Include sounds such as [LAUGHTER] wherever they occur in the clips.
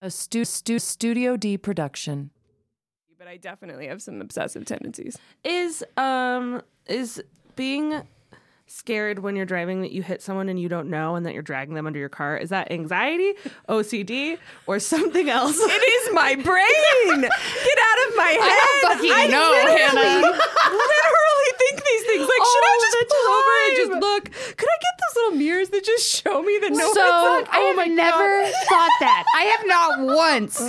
A stu- stu- Studio D production. but I definitely have some obsessive tendencies. Is um is being scared when you're driving that you hit someone and you don't know and that you're dragging them under your car is that anxiety, [LAUGHS] OCD, or something else? It is my brain. Get out of my head. I don't fucking know, literally, Hannah. literally think these things. Like, should I just pull over and just look? Could I get those little mirrors that just show me that no so one's on? I oh have never thought that. I have not [LAUGHS] once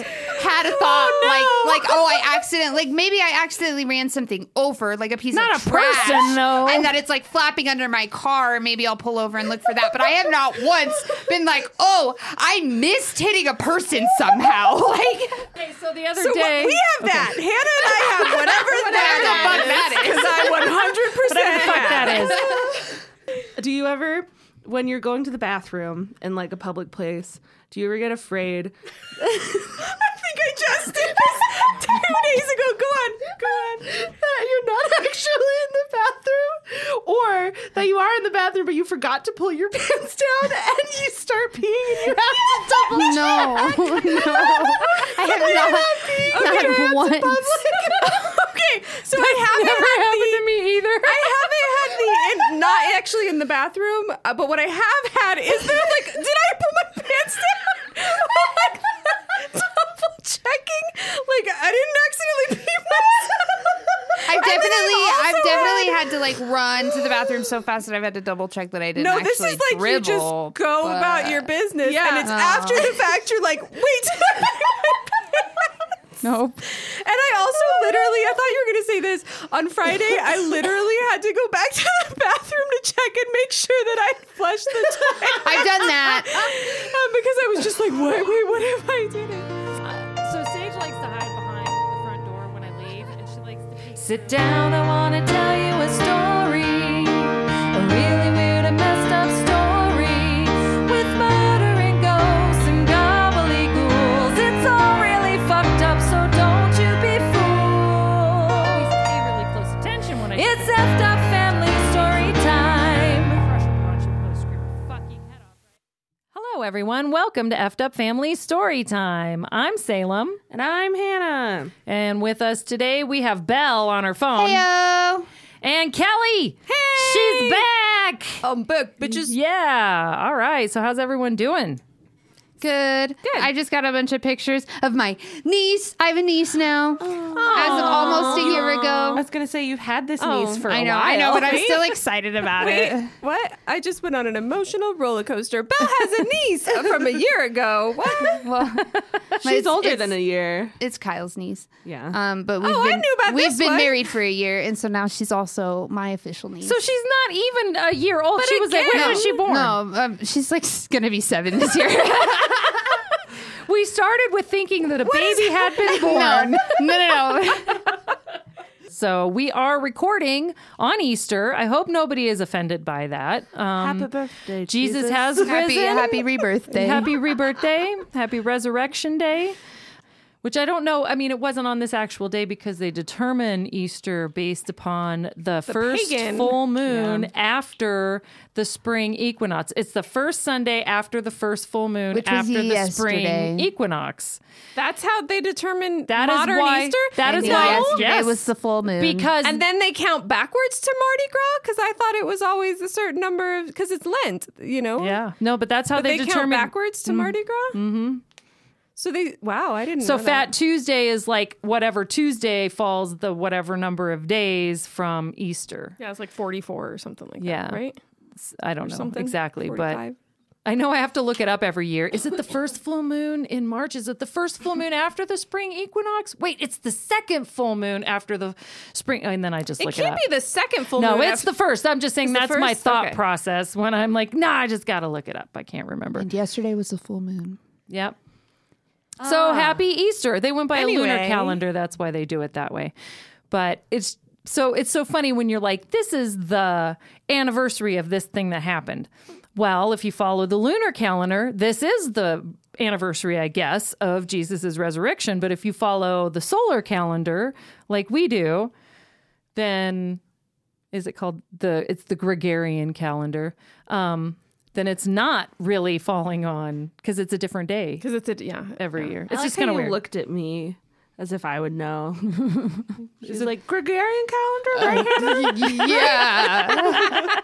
had a thought oh, like like oh I accident like maybe I accidentally ran something over like a piece of Not of a trash, person, though. and that it's like flapping under my car maybe I'll pull over and look for that. But I have not once been like oh I missed hitting a person somehow [LAUGHS] like Okay, so the other So day. what, we have that. Hannah and I have whatever, [LAUGHS] Whatever the fuck that is. Because I 100% fuck that is. Do you ever when you're going to the bathroom in like a public place, do you ever get afraid? [LAUGHS] I think I just did this [LAUGHS] two days ago. Go on. Go on. that you're not [LAUGHS] actually in the bathroom or that you are in the bathroom but you forgot to pull your pants down and you start peeing and you have to double no no I have not not once. Okay, so I haven't Never had happened the, to me either. I haven't had the in, not actually in the bathroom, uh, but what I have had is that like, did I pull my pants down? Double checking, like I didn't accidentally pee myself. I've definitely, I've definitely had- to like run to the bathroom so fast that I've had to double check that I didn't. No, this is like you just go but- about your business, Yeah. and it's Oh. after the fact. You're like, wait, [LAUGHS] did I pee my pants? Nope. And I also [LAUGHS] literally, I thought you were going to say this. On Friday, I [LAUGHS] literally had to go back to the bathroom to check and make sure that I flushed the toilet. [LAUGHS] I've done that. Um, because I was just like, wait, wait, what if I did? So Sage likes to hide behind the front door when I leave, and she likes to peek. Sit down, I want to tell you a story, Welcome to Effed Up Family Story Time. I'm Salem, And I'm Hannah. and with us today we have Belle on her phone Heyo. and Kelly. Hey, she's back. Um, but bitches. Yeah. All right. So, how's everyone doing? Good. Good. I just got a bunch of pictures of my niece. I have a niece now. As of almost a year ago. I was gonna say you've had this Oh, niece for a I know, while. I know, but I'm still excited [LAUGHS] about Wait, it. what? I just went on an emotional roller coaster. Belle has a niece [LAUGHS] from a year ago. What? Well, [LAUGHS] She's it's- older it's- than a year. It's Kyle's niece. Yeah. Um, but we've Oh, I been knew about we've this been one. married for a year, and so now she's also my official niece. So, she's not even a year old. she was like, when again- was she born? no, um, she's like gonna be seven this year. We started with thinking that a baby had been born. [LAUGHS] no, no, no, no. [LAUGHS] So, we are recording on Easter. I hope nobody is offended by that. Um, Happy birthday, Jesus, has happy risen. happy rebirth day. Happy rebirth day. Happy resurrection day. Which I don't know. I mean, it wasn't on this actual day because they determine Easter based upon the, first pagan. full moon after the spring equinox. It's the first Sunday after the first full moon Which after the yesterday. spring equinox. That's how they determine That is modern why. Easter. That And is why. yesterday Yes, was the full moon. because and then they count backwards to Mardi Gras because I thought it was always a certain number of because it's Lent, you know. yeah, no, but that's how But they, they, count determine backwards to Mardi Gras. Mm-hmm. So they wow, I didn't. So know Fat that. Tuesday is like whatever Tuesday falls the whatever number of days from Easter. Yeah, it's like forty four or something like Yeah. that, right? I don't know Something exactly, 45. but I know I have to look it up every year. Is it the first full moon in March? Is it the first full moon after the spring equinox? Wait, it's the second full moon after the spring. And then I just look it look it, can't up. be the second full no, moon. No, it's the first. I'm just saying It's that's my thought Okay. process when I'm like, nah, I just got to look it up. I can't remember. and yesterday was the full moon. Yep. So happy Easter. They went by a lunar calendar. That's why they do it that way. But it's so it's so funny when you're like, this is the anniversary of this thing that happened. Well, if you follow the lunar calendar, this is the anniversary, I guess, of Jesus' resurrection. But if you follow the solar calendar, like we do, then is it called the it's the Gregorian calendar. Um then it's not really falling on because it's a different day Because it's a yeah. every year. It's like just how kind of weird. looked at me as if I would know. [LAUGHS] She's like Gregorian calendar, right? yeah.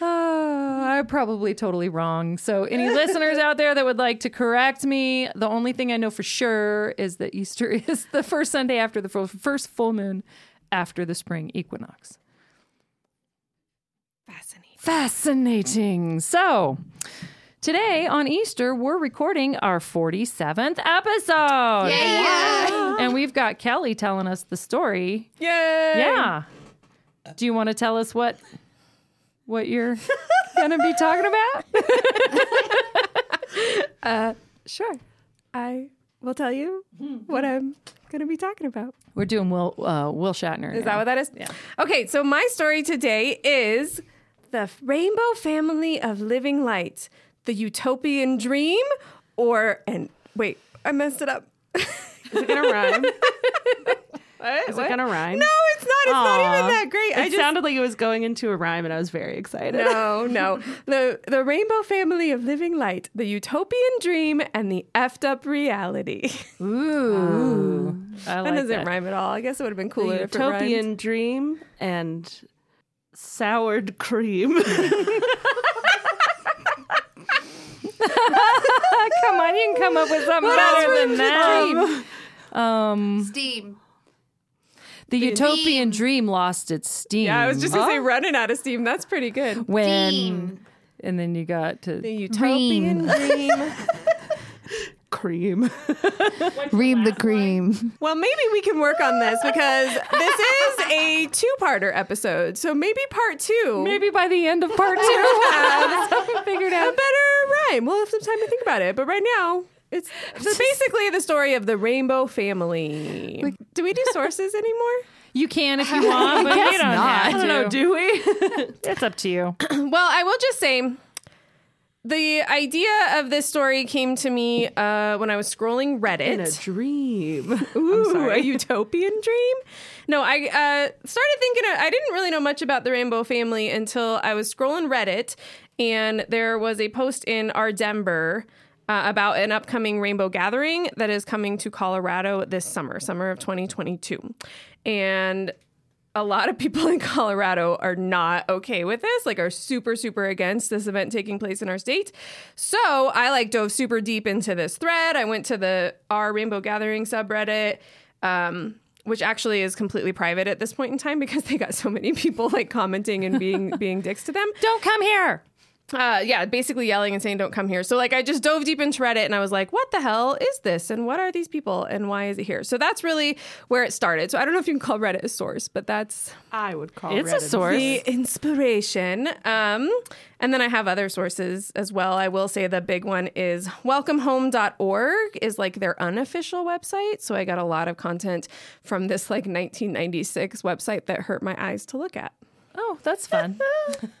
Uh, [LAUGHS] I'm probably totally wrong. So, any listeners out there that would like to correct me, the only thing I know for sure is that Easter [LAUGHS] is the first Sunday after the first full moon after the spring equinox. Fascinating. So, today on Easter, we're recording our 47th episode. Yeah. And we've got Kelly telling us the story. Yay! Yeah. Do you want to tell us what what you're going to be talking about? [LAUGHS] Sure. I will tell you what I'm going to be talking about. We're doing Will uh, Will Shatner. Is that what that is? Yeah. Okay, so my story today is the rainbow family of living light, the utopian dream, or and wait, I messed it up. Is it gonna rhyme? [LAUGHS] What? Is it gonna rhyme? No, it's not. It's not even that great. It I just sounded like it was going into a rhyme, and I was very excited. no, [LAUGHS] no. The the rainbow family of living light, the utopian dream, and the effed up reality. Ooh. I that doesn't that. rhyme at all. I guess it would have been cooler The if it rhymed. utopian dream and soured cream. [LAUGHS] Come on, you can come up with something better than that. Um, Steam. the utopian Steam. dream lost its steam. Yeah, I was just gonna say running out of steam. That's pretty good. when, Steam. and then you got to The utopian dream. [LAUGHS] cream. [LAUGHS] Ream the cream. Well, maybe we can work on this because [LAUGHS] this is a two-parter episode. So maybe part two. maybe by the end of part two, we'll [LAUGHS] have figured out. a better rhyme. We'll have some time to think about it. But right now, it's so basically the story of the Rainbow family. do we do sources anymore? You can if you want, but you don't not. have I don't know, do we? It's up to you. [CLEARS THROAT] Well, I will just say the idea of this story came to me uh, when I was scrolling Reddit. In a dream. [LAUGHS] Ooh, a utopian dream? No, I uh, started thinking, I didn't really know much about the Rainbow family until I was scrolling Reddit, and there was a post in our Denver. Uh, about an upcoming rainbow gathering that is coming to Colorado this summer, summer of 2022. And a lot of people [LAUGHS] in Colorado are not okay with this, like are super, super against this event taking place in our state. So I like dove super deep into this thread. I went to the our Rainbow Gathering subreddit, um, which actually is completely private at this point in time because they got so many people like commenting and being [LAUGHS] being dicks to them Don't come here. Uh, yeah, basically yelling and saying, "Don't come here." So like, I just dove deep into Reddit and I was like, "What the hell is this? And what are these people? And why is it here?" So that's really where it started. So I don't know if you can call Reddit a source, but that's I would call It's a source. the inspiration. Um, and then I have other sources as well. I will say the big one is welcomehome.org is like their unofficial website. So I got a lot of content from this like 1996 website that hurt my eyes to look at. Oh, that's fun. [LAUGHS]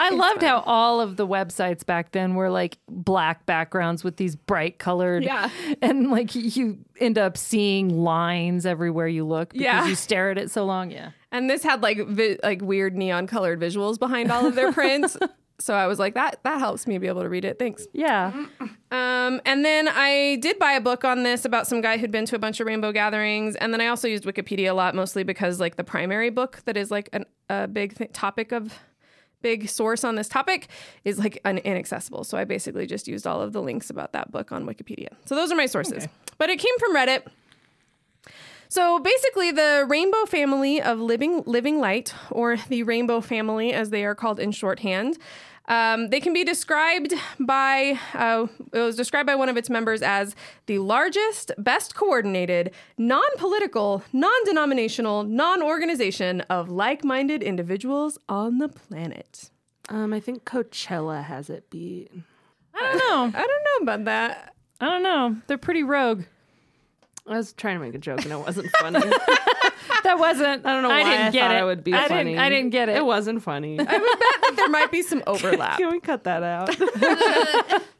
I loved how all of the websites back then were like black backgrounds with these bright colored. Yeah. [LAUGHS] And like you end up seeing lines everywhere you look because Yeah. you stare at it so long. Yeah. And this had like vi- like weird neon colored visuals behind all of their prints. [LAUGHS] so I was like, that that helps me be able to read it. Thanks. Yeah. Um, and then I did buy a book on this about some guy who'd been to a bunch of rainbow gatherings. And then I also used Wikipedia a lot, mostly because like the primary book that is like an, a big th- topic of big source on this topic is like un- inaccessible. So I basically just used all of the links about that book on Wikipedia. So those are my sources. But it came from Reddit. So basically, the Rainbow Family of Living Living Light, or the Rainbow Family as they are called in shorthand, um, they can be described by uh, it was described by one of its members as the largest, best coordinated, non-political, non-denominational, non-organization of like-minded individuals on the planet. Um, I think Coachella has it beat. I don't know. I don't know about that. I don't know. They're pretty rogue. I was trying to make a joke and it wasn't [LAUGHS] funny. That wasn't. I don't know I why didn't I get thought it. it would be I funny. Didn't, I didn't get it. It wasn't funny. I would bet that there might be some [LAUGHS] overlap. Can we cut that out? [LAUGHS]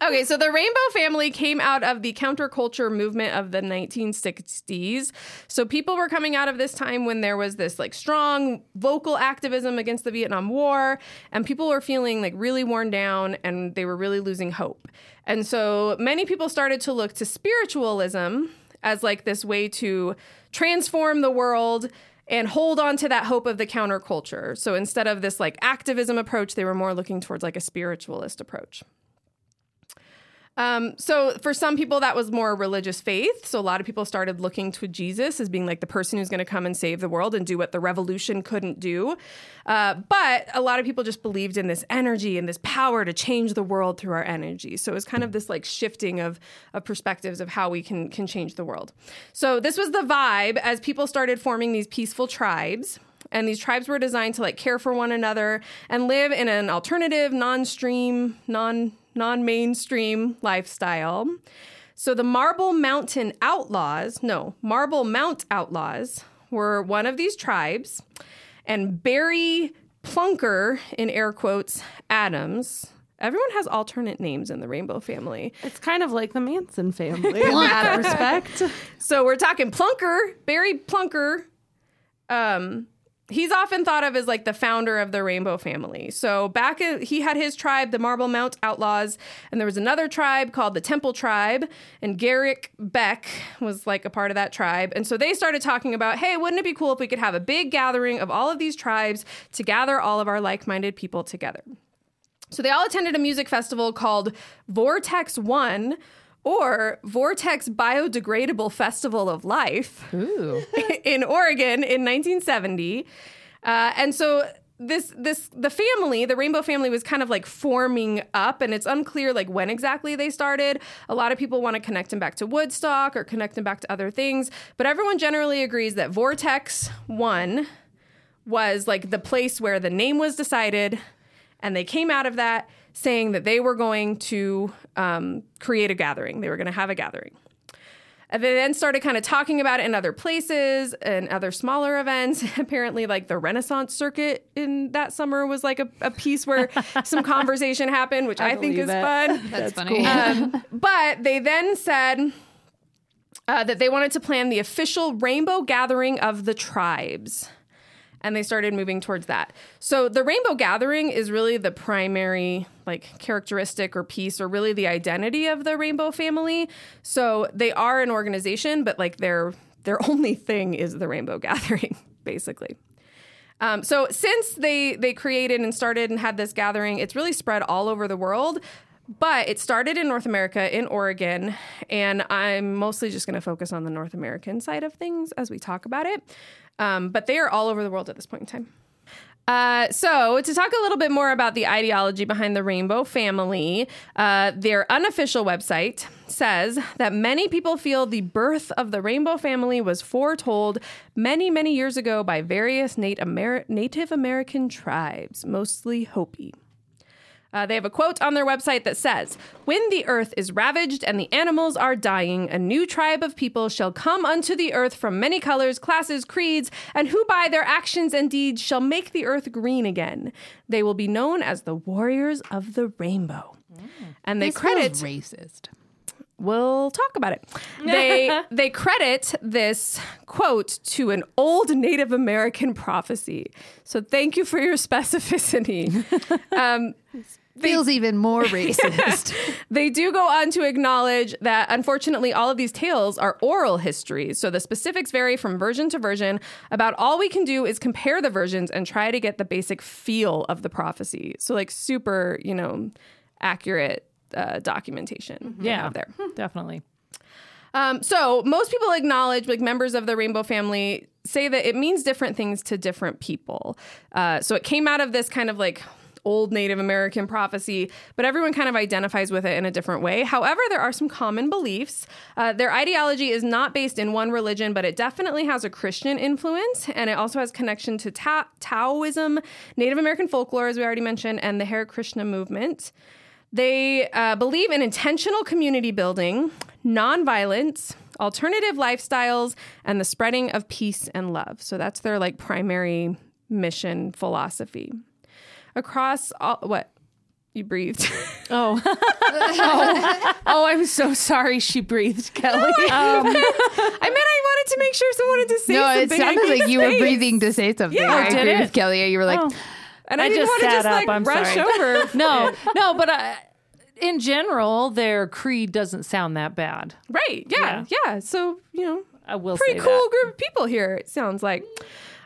Okay, so the rainbow family came out of the counterculture movement of the 1960s. So people were coming out of this time when there was this like strong vocal activism against the Vietnam War, and people were feeling like really worn down and they were really losing hope. And so many people started to look to spiritualism as like this way to transform the world and hold on to that hope of the counterculture. So instead of this like activism approach, they were more looking towards like a spiritualist approach. Um, so for some people, that was more religious faith. So a lot of people started looking to Jesus as being like the person who's going to come and save the world and do what the revolution couldn't do. Uh, but a lot of people just believed in this energy and this power to change the world through our energy. So it was kind of this like shifting of, of perspectives of how we can can change the world. So this was the vibe as people started forming these peaceful tribes and these tribes were designed to like care for one another and live in an alternative non-stream non non-mainstream lifestyle so the marble mountain outlaws no marble mount outlaws were one of these tribes and barry plunker in air quotes adams everyone has alternate names in the rainbow family It's kind of like the Manson family [LAUGHS] in that respect. So we're talking Plunker, Barry Plunker. Um, he's often thought of as like the founder of the Rainbow family. So back in, he had his tribe, the Marble Mount Outlaws, and there was another tribe called the Temple Tribe, and Garrick Beck was like a part of that tribe. And so they started talking about, hey, wouldn't it be cool if we could have a big gathering of all of these tribes to gather all of our like-minded people together? So they all attended a music festival called Vortex One or Vortex Biodegradable Festival of Life [LAUGHS] in Oregon in 1970. Uh, and so this this the family, the Rainbow family was kind of like forming up and it's unclear like when exactly they started. A lot of people want to connect them back to Woodstock or connect them back to other things, but everyone generally agrees that Vortex 1 was like the place where the name was decided and they came out of that saying that they were going to um, create a gathering. They were going to have a gathering. And they then started kind of talking about it in other places and other smaller events. [LAUGHS] Apparently, like the Renaissance circuit in that summer was like a, a piece where [LAUGHS] some conversation happened, which I, think is it. fun. [LAUGHS] That's, funny. Um, but they then said uh, that they wanted to plan the official rainbow gathering of the tribes. And they started moving towards that. So the rainbow gathering is really the primary like characteristic or piece or really the identity of the rainbow family. So they are an organization, but like their their [LAUGHS] only thing is the rainbow [LAUGHS] gathering, basically. Um, so since they they created and started and had this gathering, it's really spread all over the world. But it started in North America, in Oregon, and I'm mostly just going to focus on the North American side of things as we talk about it. Um, but they are all over the world at this point in time. Uh, so, to talk a little bit more about the ideology behind the Rainbow family, uh, their unofficial website says that many people feel the birth of the Rainbow family was foretold many, many years ago by various Amer- Native American tribes, mostly Hopi. Uh, they have a quote on their website that says, When the earth is ravaged and the animals are dying, a new tribe of people shall come unto the earth from many colors, classes, creeds, and who by their actions and deeds shall make the earth green again. They will be known as the warriors of the rainbow. And they This credit racist. We'll talk about it. They [LAUGHS] they credit this quote to an old Native American prophecy. So thank you for your [LAUGHS] specificity. Um, Feels even more [LAUGHS] racist. they do go on to acknowledge that unfortunately all of these tales are oral histories. So the specifics vary from version to version. About all we can do is compare the versions and try to get the basic feel of the prophecy. So like super, you know, accurate uh, documentation we Yeah. there. Definitely. Um, so most people acknowledge, like members of the Rainbow family, say that it means different things to different people. Uh, so it came out of this kind of like old Native American prophecy, but everyone kind of identifies with it in a different way. However, there are some common beliefs. Uh, their ideology is not based in one religion, but it definitely has a Christian influence, and it also has connection to Ta- Taoism, Native American folklore, as we already mentioned, and the Hare Krishna movement. They uh, believe in intentional community building, nonviolence, alternative lifestyles, and the spreading of peace and love. So that's their like primary mission philosophy. Across all, what? You breathed. [LAUGHS] Oh, Oh, I'm so sorry she breathed, Kelly. um, I meant I wanted to make sure someone wanted to say No, it something. I sounded like you were breathing to say something. Yeah. I Oh, did agree it? with Kelly. You were like, oh. And I, I just sat just up, like I'm rush sorry. over. [LAUGHS] no, no, but I, in general, their creed doesn't sound that bad. Right. Yeah, yeah. So, you know, I will pretty say cool that. group of people here, it sounds like.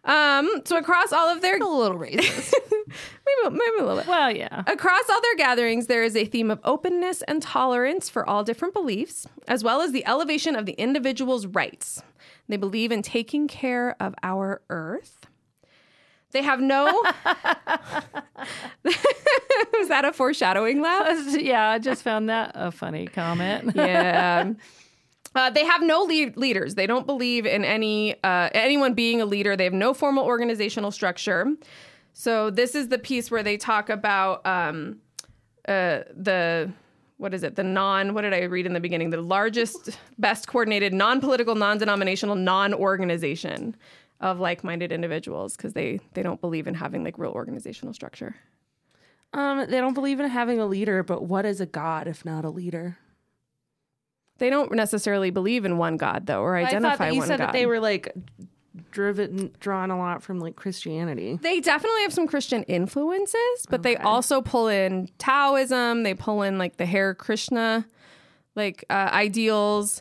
Um, so across all of their a little racist. [LAUGHS] maybe, maybe a little bit. Well, yeah. Across all their gatherings, there is a theme of openness and tolerance for all different beliefs, as well as the elevation of the individual's rights. They believe in taking care of our earth. They have no. [LAUGHS] Was that a foreshadowing laugh? yeah, I just found that a funny comment. [LAUGHS] Yeah. Uh, they have no lead- leaders. They don't believe in any uh, anyone being a leader. They have no formal organizational structure. So this is the piece where they talk about um, uh, the what is it? The non. What did I read in the beginning? The largest, best coordinated, non-political, non-denominational, non-organization of like-minded individuals because they they don't believe in having like real organizational structure. Um, they don't believe in having a leader, but what is a god if not a leader? They don't necessarily believe in one God though, or identify I thought that you one said God. that they were like driven, drawn a lot from like Christianity. They definitely have some Christian influences, but they also pull in Taoism. They pull in like the Hare Krishna, like uh, ideals.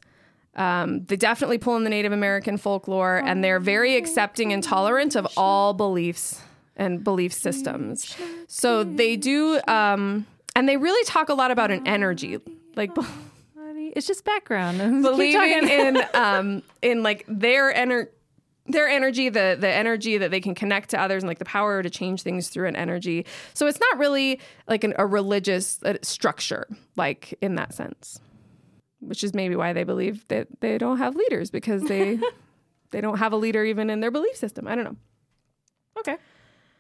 Um, they definitely pull in the Native American folklore, and they're very accepting and tolerant of all beliefs and belief systems. So they do, um, and they really talk a lot about an energy, like. It's just background. [LAUGHS] Believing talking. in [LAUGHS] um in like their ener- their energy the the energy that they can connect to others and like the power to change things through an energy so it's not really like an, a religious uh, structure like in that sense which is maybe why they believe that they don't have leaders because they [LAUGHS] they don't have a leader even in their belief system i don't know okay.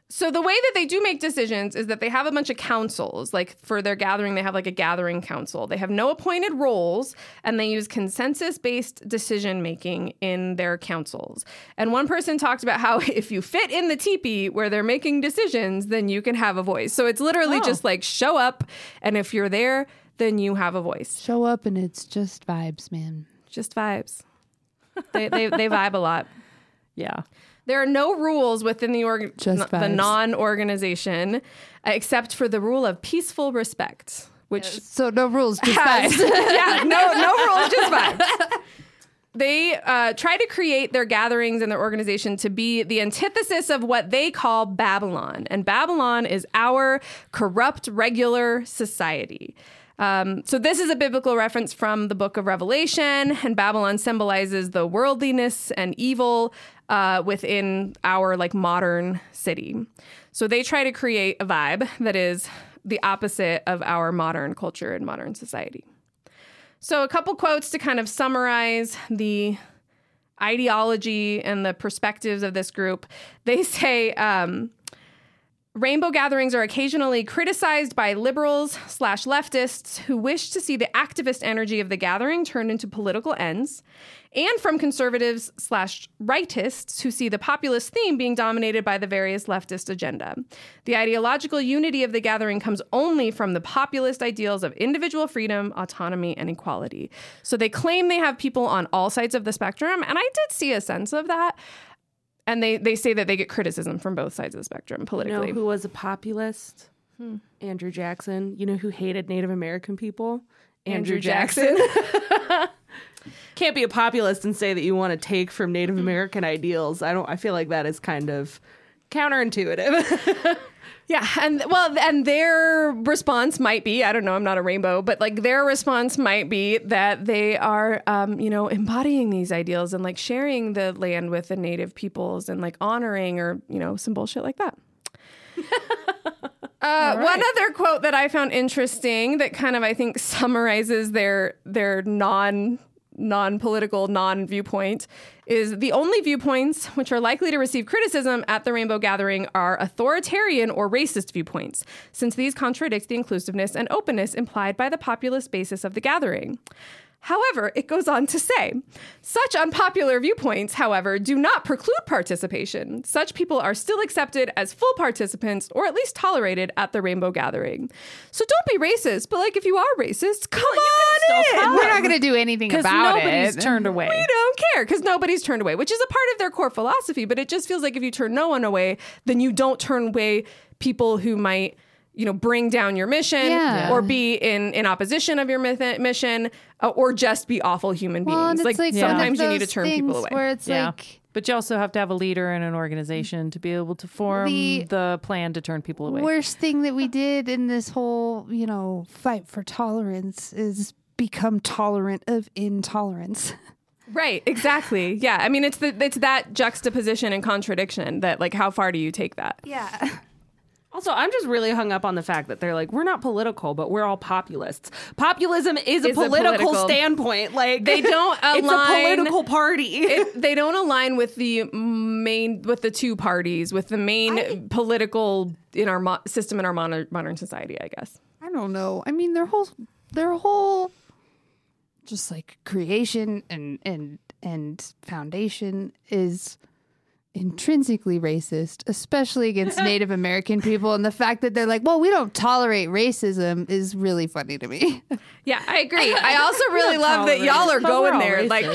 so the way that they do make decisions is that they have a bunch of councils. Like for their gathering, they have like a gathering council. They have no appointed roles and they use consensus-based decision making in their councils. And one person talked about how [LAUGHS] if you fit in the teepee where they're making decisions, then you can have a voice. So it's literally Oh. just like show up and if you're there, then you have a voice. Show up and it's just vibes, man. Just vibes. They they, they vibe a lot. Yeah. There are no rules within the org- Just n- the non-organization uh, except for the rule of peaceful respect, which So no rules, just has- vibes. [LAUGHS] yeah, no no rules, just vibes. They uh, try to create their gatherings and their organization to be the antithesis of what they call Babylon. And Babylon is our corrupt, regular society. Um, so, this is a biblical reference from the book of Revelation, and Babylon symbolizes the worldliness and evil uh, within our like modern city. So, they try to create a vibe that is the opposite of our modern culture and modern society. So, a couple quotes to kind of summarize the ideology and the perspectives of this group. They [LAUGHS] say, um, Rainbow gatherings are occasionally criticized by liberals slash leftists who wish to see the activist energy of the gathering turned into political ends, and from conservatives slash rightists who see the populist theme being dominated by the various leftist agenda. The ideological unity of the gathering comes only from the populist ideals of individual freedom, autonomy, and equality. So they claim they have people on all sides of the spectrum, and I did see a sense of that. And they, they say that they get criticism from both sides of the spectrum politically. You know who was a populist? Hmm. Andrew Jackson. You know who hated Native American people? Andrew Jackson. [LAUGHS] [LAUGHS] Can't be a populist and say that you want to take from Native Mm-hmm. American ideals. I don't. I feel like that is kind of counterintuitive. [LAUGHS] Yeah, and well, and their response might be, I don't know, I'm not a rainbow, but like their response might be that they are, um, you know, embodying these ideals and like sharing the land with the native peoples and like honoring or, you know, some bullshit like that. [LAUGHS] Uh, One other quote that I found interesting that kind of I think summarizes their their non non political non viewpoint is the only viewpoints which are likely to receive criticism at the Rainbow Gathering are authoritarian or racist viewpoints, since these contradict the inclusiveness and openness implied by the populist basis of the gathering. However, it goes on to say such unpopular viewpoints, however, do not preclude participation. Such people are still accepted as full participants or at least tolerated at the Rainbow Gathering. So don't be racist, but like if you are racist, come on in. We're not going to do anything about nobody's it. Nobody's turned away. We don't care because nobody's turned away, which is a part of their core philosophy. But it just feels like if you turn no one away, then you don't turn away people who might, you know, bring down your mission Yeah. or be in in opposition of your myth- mission, uh, or just be awful human Well, beings. it's like, like, one of sometimes you need to turn people away. Where it's Yeah. like But you also have to have a leader in an organization to be able to form The- the, plan to turn people away. worst thing that we did in this whole, you know, fight for tolerance is become tolerant of intolerance. [LAUGHS] Right, exactly. Yeah, I mean, it's the it's that juxtaposition and contradiction that like, how far do you take that? Yeah. [LAUGHS] Also, I'm just really hung up on the fact that they're like, we're not political, but we're all populists. Populism is a, Is a political, political- standpoint. Like They don't align. [LAUGHS] it's a political party. [LAUGHS] it, they don't align with the main with the two parties with the main political in our mo- system in our modern, modern society i guess I don't know. I mean, their whole their whole just like creation and and and foundation is intrinsically racist, especially against [LAUGHS] Native American people. And the fact that they're like, well, we don't tolerate racism is really funny to me. yeah i agree. [LAUGHS] I also really love that y'all are going there. Like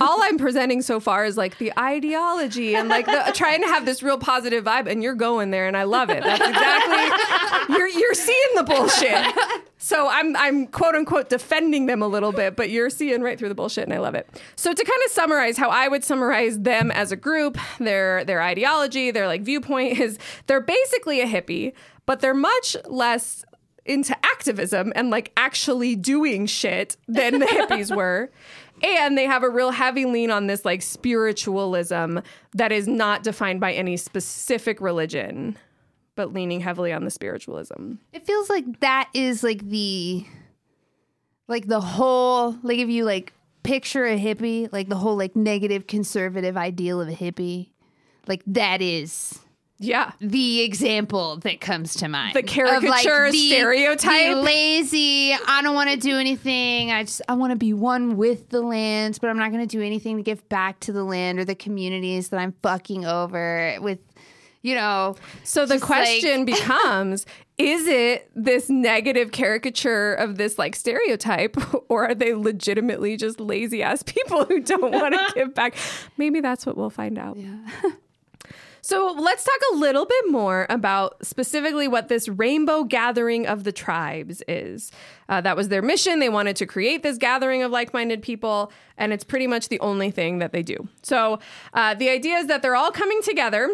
all i'm presenting so far is like the ideology and like the, trying to have this real positive vibe and you're going there and i love it. That's exactly you're you're seeing the bullshit so i'm i'm quote unquote defending them a little bit but you're seeing right through the bullshit and i love it so to kind of summarize how i would summarize them as a group their their ideology their like viewpoint is they're basically a hippie but they're much less into activism and like actually doing shit than the hippies [LAUGHS] were. And they have a real heavy lean on this like spiritualism that is not defined by any specific religion, but leaning heavily on the spiritualism. It feels like that is like the like the whole like if you like picture a hippie, like the whole like negative conservative ideal of a hippie, like that is Yeah. the example that comes to mind. The Of, caricature stereotype. the lazy, I don't want to do anything. I just I want to be one with the land, but I'm not going to do anything to give back to the land or the communities that I'm fucking over with, you know. So the Just like- question [LAUGHS] becomes is it this negative caricature of this like stereotype [LAUGHS] or are they legitimately just lazy ass [LAUGHS] people who don't want to give back? Maybe that's what we'll find out. Yeah. So let's talk a little bit more about specifically what this rainbow gathering of the tribes is. Uh, that was their mission. They wanted to create this gathering of like minded people, and it's pretty much the only thing that they do. So uh, the idea is that they're all coming together.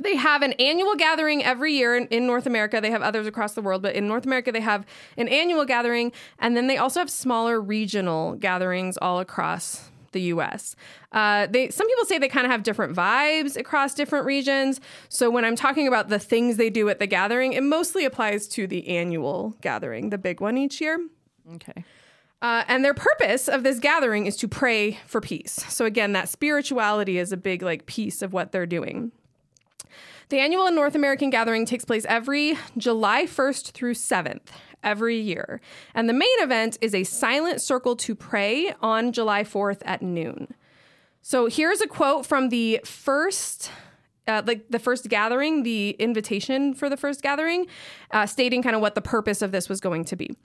They have an annual gathering every year in, in North America. They have others across the world, but in North America, they have an annual gathering, and then they also have smaller regional gatherings all across the U.S. Uh, they some people say they kind of have different vibes across different regions. So when I'm talking about the things they do at the gathering, it mostly applies to the annual gathering, the big one each year. okay. Uh, and their purpose of this gathering is to pray for peace. So again, that spirituality is a big like piece of what they're doing. The annual North American gathering takes place every July 1st through 7th every year. And the main event is a silent circle to pray on July 4th at noon. So here's a quote from the first uh, like the first gathering, the invitation for the first gathering, uh, stating kind of what the purpose of this was going to be.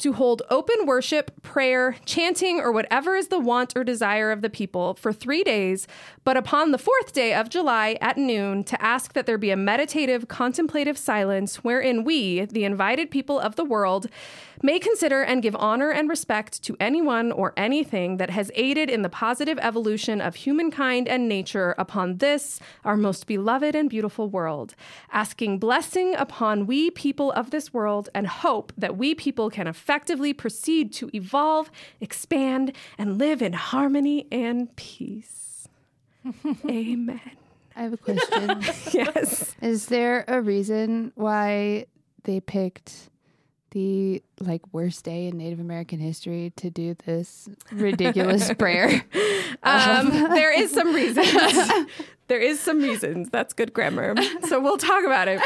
To hold open worship, prayer, chanting, or whatever is the want or desire of the people for three days, but upon the fourth day of July at noon, to ask that there be a meditative, contemplative silence wherein we, the invited people of the world, may consider and give honor and respect to anyone or anything that has aided in the positive evolution of humankind and nature upon this, our most beloved and beautiful world, asking blessing upon we people of this world and hope that we people can effectively proceed to evolve, expand, and live in harmony and peace. [LAUGHS] Amen. I have a question. [LAUGHS] Yes. Is there a reason why they picked the like worst day in Native American history to do this ridiculous [LAUGHS] prayer? Um, there is some reasons. [LAUGHS] there is some reasons. That's good grammar. So we'll talk about it.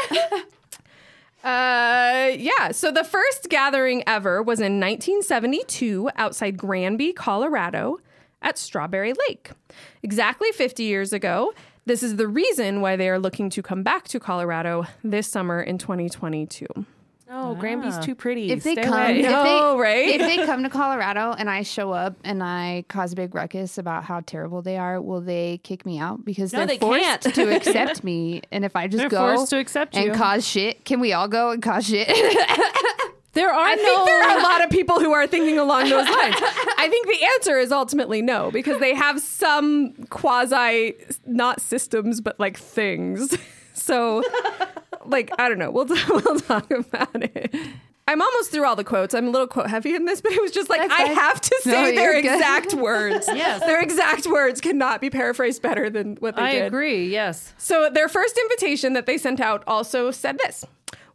Uh, yeah. So the first gathering ever was in 1972 outside Granby, Colorado, at Strawberry Lake. Exactly 50 years ago. This is the reason why they are looking to come back to Colorado this summer in 2022. Oh, Granby's ah. too pretty. If they Stay come, away. [LAUGHS] if know, they, right? If they come to Colorado and I show up and I cause a big ruckus about how terrible they are, will they kick me out because No, they're they forced can't. to [LAUGHS] accept me? And if I just They're go forced to accept and you. cause shit, can we all go and cause shit? [LAUGHS] There are I no. think there are a lot of people who are thinking along those lines. I think the answer is ultimately no, because they have some quasi, not systems, but like things. So, like, I don't know. We'll, [LAUGHS] we'll talk about it. I'm almost through all the quotes. I'm a little quote heavy in this, but it was just like, That's I fine. have to say No, their you're good. exact words. [LAUGHS] Yes. Their exact words cannot be paraphrased better than what they did. I did. agree. Yes. So their first invitation that they sent out also said this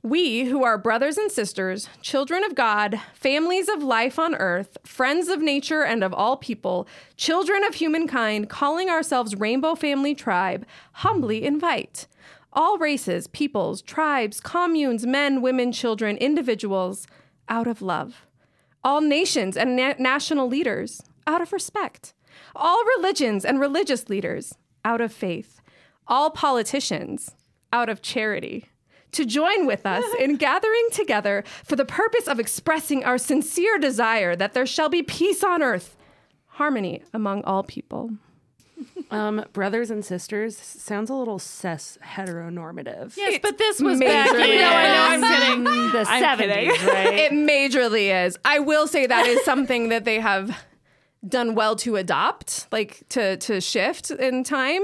We, who are brothers and sisters, children of God, families of life on earth, friends of nature and of all people, children of humankind, calling ourselves Rainbow Family Tribe, humbly invite all races, peoples, tribes, communes, men, women, children, individuals, out of love all nations and na- national leaders out of respect, all religions and religious leaders out of faith, all politicians out of charity. To join with us in [LAUGHS] gathering together for the purpose of expressing our sincere desire that there shall be peace on earth, harmony among all people. Um, brothers and sisters sounds a little cis heteronormative. Yes, but this was back in. Majorly No, I know, I'm [LAUGHS] kidding. The I'm kidding. seventies, [LAUGHS] right? It majorly is. I will say that is something that they have done well to adopt, like to to shift in time.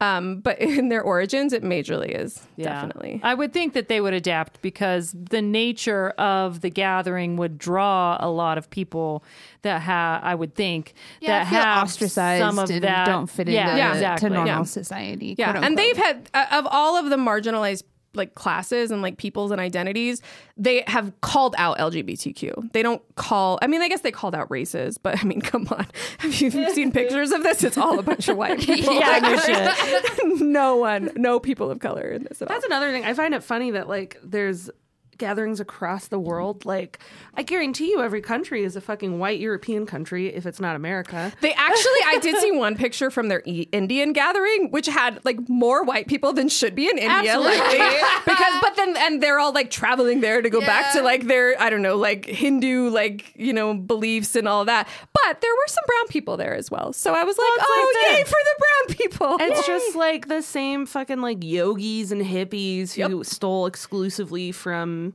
Um, but [LAUGHS] in their origins, it majorly is definitely. I would think that they would adapt because the nature of the gathering would draw a lot of people that have, I would think, yeah, that have ostracized some of and that. don't fit yeah, into Yeah, exactly. to normal Yeah. society. Yeah, and they've had uh, of all of the marginalized like classes and like peoples and identities, they have called out LGBTQ. They don't call. I mean, I guess they called out races, but I mean, come on. [LAUGHS] Have you seen pictures of this? It's all a bunch of white [LAUGHS] people. Yeah, no [LAUGHS] shit. no one, no people of color in this at all. That's another thing. I find it funny that like there's gatherings across the world. Like I guarantee you, every country is a fucking white European country if it's not America. They actually, I did see one picture from their e- Indian gathering, which had like more white people than should be in India. Absolutely. Like, [LAUGHS] because, but then, and they're all like traveling there to go back to like their, I don't know, like Hindu, like, you know, beliefs and all that. But there were some brown people there as well. So I was like, it's oh, like yay for the brown people. It's [LAUGHS] just like the same fucking like yogis and hippies who stole exclusively from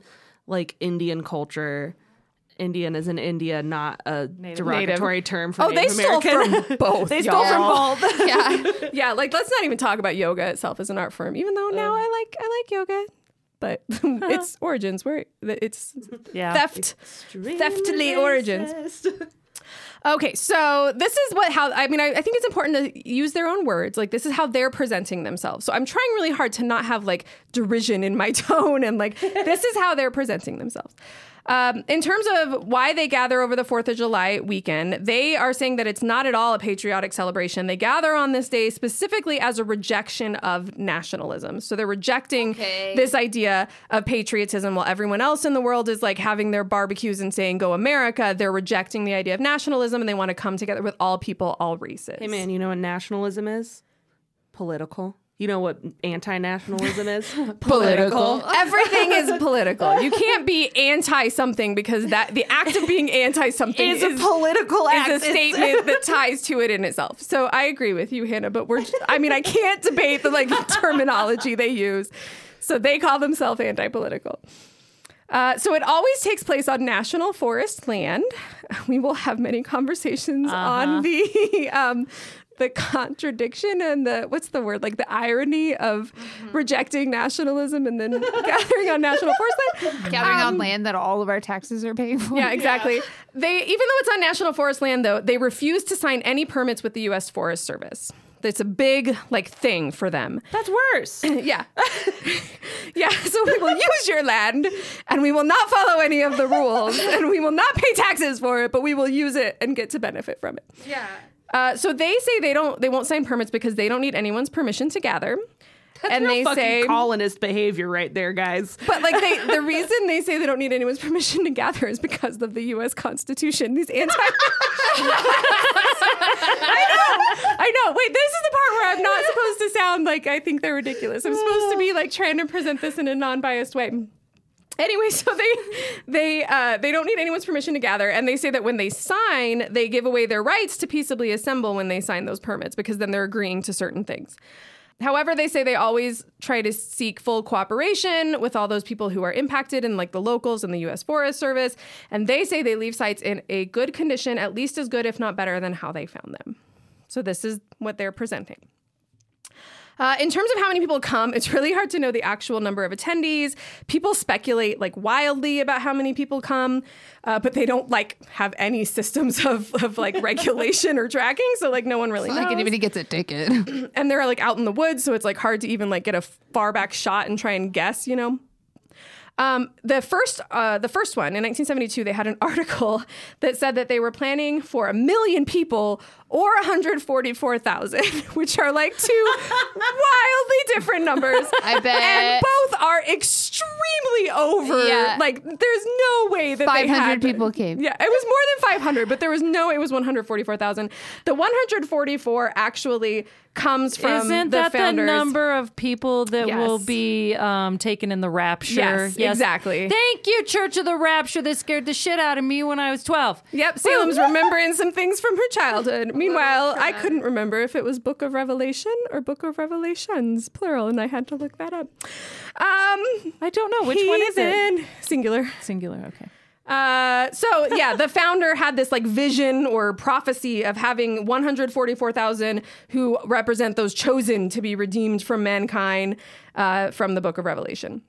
like Indian culture. Indian is in India, not a derogatory term for Oh, they Native stole American. from [LAUGHS] both. they stole from both. [LAUGHS] yeah, [LAUGHS] Yeah, like let's not even talk about yoga itself as an art form, even though now I like I like yoga. But its origins were it's Yeah. theft theftily origins. Okay, so this is what how I mean I, I think it's important to use their own words. Like this is how they're presenting themselves. So I'm trying really hard to not have like derision in my [LAUGHS] tone and like this is how they're presenting themselves. Um, in terms of why they gather over the 4th of July weekend, they are saying that it's not at all a patriotic celebration. They gather on this day specifically as a rejection of nationalism. So they're rejecting Okay. this idea of patriotism while everyone else in the world is like having their barbecues and saying go America. They're rejecting the idea of nationalism and they want to come together with all people, all races. Hey man, you know what nationalism is? Political. You know what anti-nationalism is? [LAUGHS] political. Everything is political. You can't be anti something because that the act of being anti something is, It's a political act. is a statement [LAUGHS] that ties to it in itself. So I agree with you, Hannah. But we're just, I mean I can't debate the like [LAUGHS] terminology they use. So they call themselves anti-political. Uh, so it always takes place on national forest land. We will have many conversations on the um, the contradiction and the what's the word like the irony of rejecting nationalism and then [LAUGHS] gathering on national forest land. Gathering Um, on land that all of our taxes are paying for. Yeah, exactly. They even though it's on national forest land though, they refuse to sign any permits with the US Forest Service. It's a big like thing for them. That's worse. [LAUGHS] Yeah. [LAUGHS] yeah, so we will use your land and we will not follow any of the rules and we will not pay taxes for it, but we will use it and get to benefit from it. yeah. Uh, so they say they don't they won't sign permits because they don't need anyone's permission to gather. and they Fucking say colonist behavior right there, guys. But like they, the [LAUGHS] reason they say they don't need anyone's [LAUGHS] permission to gather is because of the U.S. Constitution. These anti. [LAUGHS] I know, I know. Wait, this is the part where I'm not supposed to sound like I think they're ridiculous. I'm supposed to be like trying to present this in a non-biased way. Anyway, [LAUGHS] so they they uh, they don't need anyone's permission to gather, and they say that when they sign, they give away their rights to peaceably assemble when they sign those permits because then they're agreeing to certain things. However, they say they always try to seek full cooperation with all those people who are impacted and like the locals and the US Forest Service. And they say they leave sites in a good condition, at least as good, if not better, than how they found them. So this is what they're presenting. Uh, in terms of how many people come, it's really hard to know the actual number of attendees. People speculate like wildly about how many people come, uh, but they don't like have any systems [LAUGHS] of, of like regulation or tracking. So like no one really knows. Like anybody gets a ticket. [CLEARS THROAT] [CLEARS THROAT] and they're like out in the woods, so it's like hard to even like get a far back shot and try and guess, you know. Um, the first, uh, the first one in 1972, they had an [LAUGHS] article that said that they were planning for a million people or 144,000, [LAUGHS] which are like two [LAUGHS] wildly different numbers. I bet. And both are extremely over. Yeah. Like, there's no way that 500 had people came. Yeah, it was more than 500, but there was no. It was 144,000. The 144 actually comes from Isn't the that founders. the number of people that Yes. will be um, taken in the rapture? Yes, exactly. Thank you, Church of the Rapture. That scared the shit out of me when I was 12. Yep, Salem's remembering some things from her childhood. Meanwhile, I couldn't remember if it was Book of Revelation or Book of Revelations, plural, and I had to look that up. Um, I don't know. Which one is it? Singular. Singular. Okay. Uh, so [LAUGHS] yeah, the founder had this like vision or prophecy of having 144,000 who represent those chosen to be redeemed from mankind uh, from the Book of Revelation.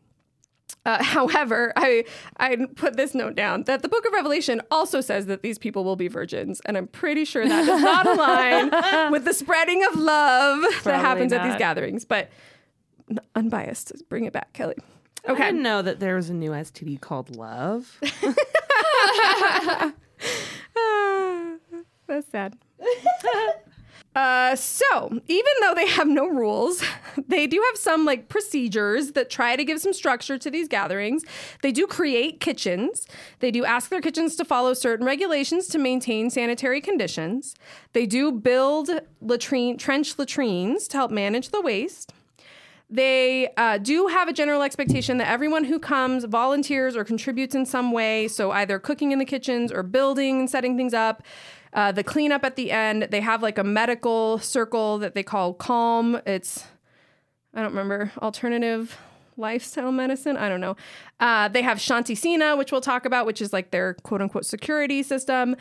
Uh, [LAUGHS] however, I I put this note down that the Book of Revelation also says that these people will be virgins, and I'm pretty sure that does not [LAUGHS] align with the spreading of love that happens at these gatherings. But n- unbiased, bring it back, Kelly. Okay. I didn't know that there was a new STD called love. [LAUGHS] Ah, That's sad. Uh, so even though they have no rules, [LAUGHS] they do have some like procedures that try to give some structure to these gatherings. They do create kitchens. They do ask their kitchens to follow certain regulations to maintain sanitary conditions. They do build latrine trench latrines to help manage the waste. They uh, do have a general expectation that everyone who comes volunteers or contributes in some way. So either cooking in the kitchens or building and setting things up. Uh, the cleanup at the end. They have like a medical circle that they call Calm. It's I don't remember alternative lifestyle medicine. I don't know. Uh, they have Shanti Sena, which we'll talk about, which is like their quote unquote security system.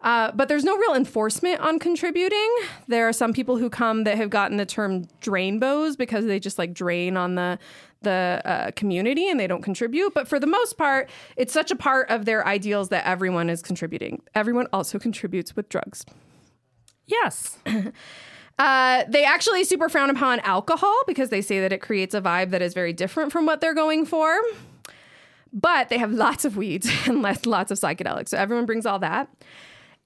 Uh, but there's no real enforcement on contributing. There are some people who come that have gotten the term drainbows because they just like drain on the the uh, community and they don't contribute. But for the most part, it's such a part of their ideals that everyone is contributing. Everyone also contributes with drugs. Yes. [CLEARS THROAT] Uh, they actually super frown upon alcohol because they say that it creates a vibe that is very different from what they're going for. But they have lots of weeds [LAUGHS] and less, lots of psychedelics. So everyone brings all that.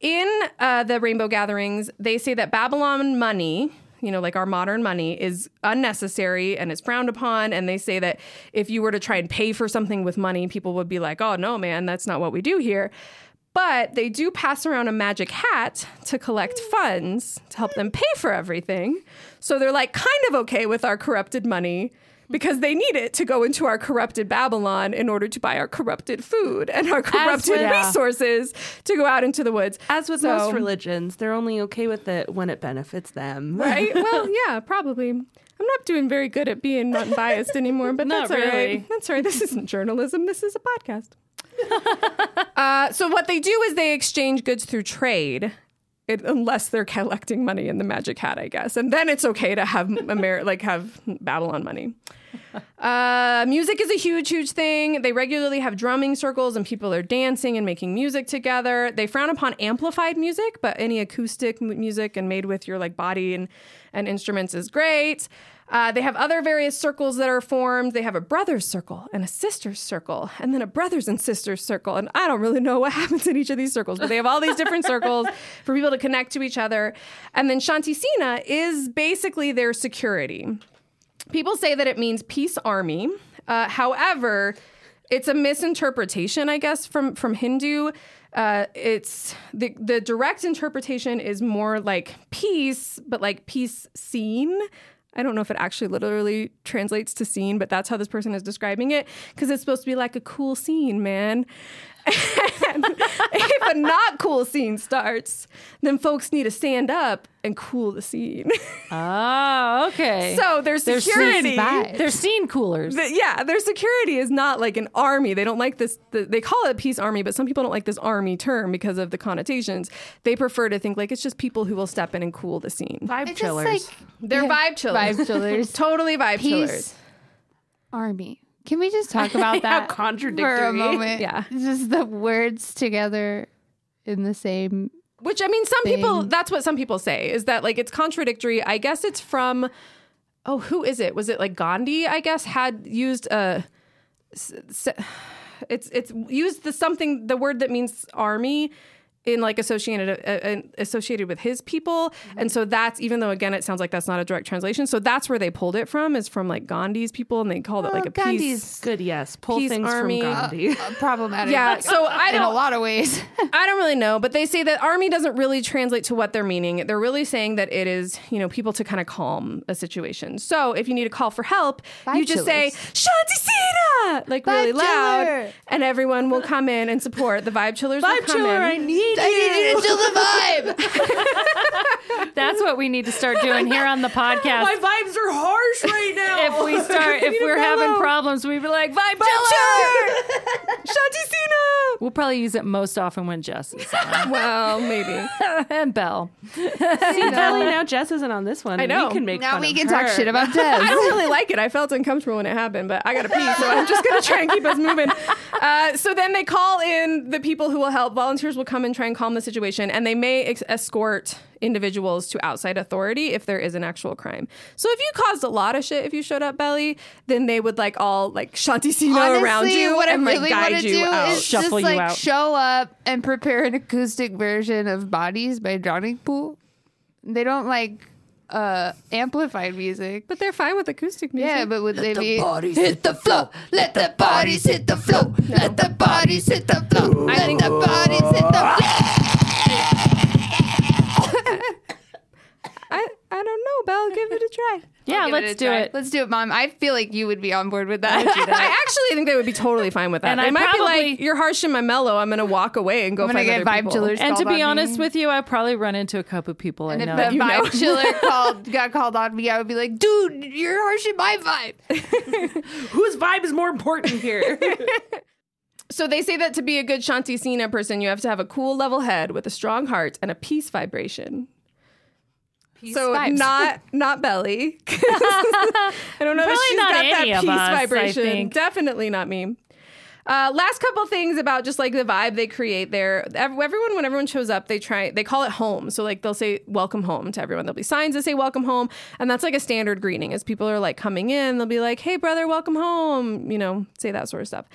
In uh, the Rainbow Gatherings, they say that Babylon money, you know, like our modern money, is unnecessary and is frowned upon. And they say that if you were to try and pay for something with money, people would be like, oh, no, man, that's not what we do here. But they do pass around a magic hat to collect funds to help them pay for everything. So they're like kind of okay with our corrupted money because they need it to go into our corrupted Babylon in order to buy our corrupted food and our corrupted with- resources to go out into the woods. As with So- most religions, they're only okay with it when it benefits them. [LAUGHS] Right? [LAUGHS] well, yeah, probably. I'm not doing very good at being unbiased anymore, but [LAUGHS] Not that's all right. really. That's all right. This isn't journalism. This is a podcast. uh, so what they do is they exchange goods through trade. It, unless they're collecting money in the magic hat, I guess, and then it's okay to have Amer- like have Babylon money. [LAUGHS] Uh, music is a huge, huge thing. They regularly have drumming circles and people are dancing and making music together. They frown upon amplified music, but any acoustic m- music and made with your like body and, and instruments is great. Uh, they have other various circles that are formed. They have a brothers circle and a sisters circle, and then a brothers and sisters circle. And I don't really know what [LAUGHS] happens in each of these circles, but they have all these different circles for people to connect to each other. And then Shanti Sena is basically their security. People say that it means peace army. Uh, however, it's a misinterpretation, I guess, from from Hindu. Uh, it's the the direct interpretation is more like peace, but like peace scene. I don't know if it actually literally translates to scene, but that's how this person is describing it because it's supposed to be like a cool scene, man. And if a not cool scene starts, then folks need to stand up and cool the scene. Oh, okay. so there's There's security. vibes. They're scene coolers. The- yeah, their security is not like an army. They don't like this. The, they call it peace army, but some people don't like this army term because of the connotations. They prefer to think like it's just people who will step in and cool the scene. Vibe It's just chillers. like They're vibe chillers. vibe chillers. [LAUGHS] totally vibe Peace. chillers. Army. Can we just talk [LAUGHS] about How that contradictory. for a moment? Yeah. Just the words together in the same. Which I mean, some people that's what some people say is that like it's contradictory. I guess it's from. Oh, who is it? Was it like Gandhi? I guess had used a. s- [SIGHS] It's it's used the something the word that means army in like associated uh, uh, associated with his people Mm-hmm. and so that's even though again it sounds like that's not a direct translation so that's where they pulled it from is from like Gandhi's people and they called it like a Gandhi's peace Good, yes. Pull Peace things army. from Gandhi. Uh, problematic. yeah so [LAUGHS] I in a lot of ways. [LAUGHS] I don't really know, but they say that army doesn't really translate to what they're meaning. They're really saying that it is, you know, people to kind of calm a situation. So if you need a call for help, you Vibe just say chillers. "Shanti like really Vibe loud, and everyone will come in and support. The vibe chillers will Vibe come chiller, I in. Need I need you to you. chill the vibe. [LAUGHS] That's what we need to start doing here on the podcast. My vibes are harsh right now. if we start, if [LAUGHS] we're having problems, we'd be like, vibe chiller. [LAUGHS] Shanti Sena. We'll probably use it most often when Jess is on. Well, maybe. and Belle. See, Kelly, now Jess isn't on this one. I know. We can make now fun we of can talk her. shit about I don't really like it. I felt uncomfortable when it happened, but I got to pee, so I'm just going to try and keep us moving. Uh, so then they call in the people who will help. Volunteers will come and try and calm the situation, and they may ex- escort individuals to outside authority if there is an actual crime. So if you caused a lot of shit, if you showed up belly, then they would like all like Shanti Sena Honestly, around you what and I like guide you do out. is Shuffle just you like out. show up and prepare an acoustic version of "Bodies" by Drowning Pool. They don't like uh amplified music. but they're fine with acoustic music. Yeah, but would they be? bodies hit the floor. Let the bodies hit the floor. Let the bodies hit the floor. I Let think the bodies hit the floor. [LAUGHS] I, I don't know, Belle. Give it a try. [LAUGHS] Yeah, let's a do try. it. Let's do it, Mom. I feel like you would be on board with that. I [LAUGHS] actually think they would be totally fine with that. And they I might be like, "You're harsh and my mellow. I'm gonna walk away and go I'm find get other vibe people." chillers. And to be honest me. with you, I probably run into a couple of people I And if know. the you know. vibe [LAUGHS] chiller called got called on me, I would be like, "Dude, you're harsh in my vibe." Whose vibe is more important here? So they say that to be a good Shanti Sena person, you have to have a cool, level head with a strong heart and a peace vibration. So vibes. not [LAUGHS] not belly. [LAUGHS] I don't know Probably if she's not got any that peace us, vibration. Definitely not me. Uh, last couple things about just like the vibe they create there. Everyone, when everyone shows up, they try, they call it home. So like they'll say welcome home to everyone. There'll be signs that say welcome home. And that's like a standard greeting as people are like coming in, they'll be like, hey brother, welcome home. You know, say that sort of stuff.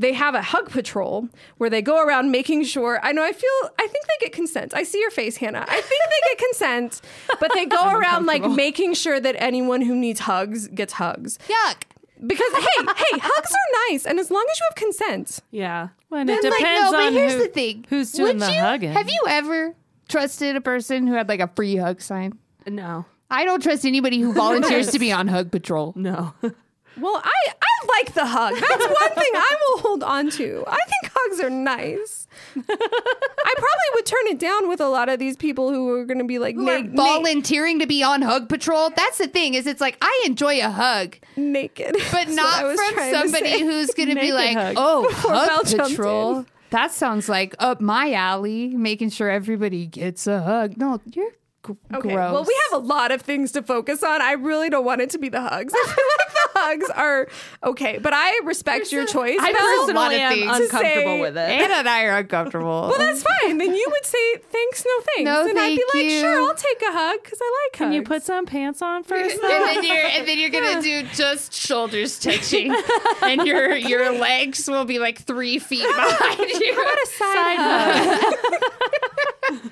They have a hug patrol where they go around making sure. I know. I feel. I think they get consent. I see your face, Hannah. I think they get consent, but they go [LAUGHS] around like making sure that anyone who needs hugs gets hugs. Yuck. Because hey, hey, hugs are nice, and as long as you have consent, yeah. When it Then, like, depends no, but here's who- the thing. who's doing Would the you, hugging. Have you ever trusted a person who had like a free hug sign? No. I don't trust anybody who volunteers to be [LAUGHS] on hug patrol. No. [LAUGHS] well, I I like the hug. That's one thing I will hold on to. I think hugs are nice. I probably would turn it down with a lot of these people who are going to be like Who na- are na- volunteering to be on hug patrol. That's the thing. Is it's like I enjoy a hug, naked, but [LAUGHS] That's what not was from trying to somebody say. who's going to be Naked like, hug. "Oh, Before hug Belle jumped patrol." in. That sounds like up my alley, making sure everybody gets a hug. No, you're g- Okay. gross. Well, we have a lot of things to focus on. I really don't want it to be the hugs. [LAUGHS] I feel like the hugs are okay, but I respect your choice. I Belle. personally of am things uncomfortable say. with it. Anna and I are uncomfortable. Well, that's fine. Then you would say thanks, no thanks, No, and I'd be like, you. sure, I'll take a hug because I like Can hugs. you put some pants on first? [LAUGHS] and then you're and then you're gonna [LAUGHS] do just shoulders touching, and your your legs will be like three feet [LAUGHS] behind you. What a side hug.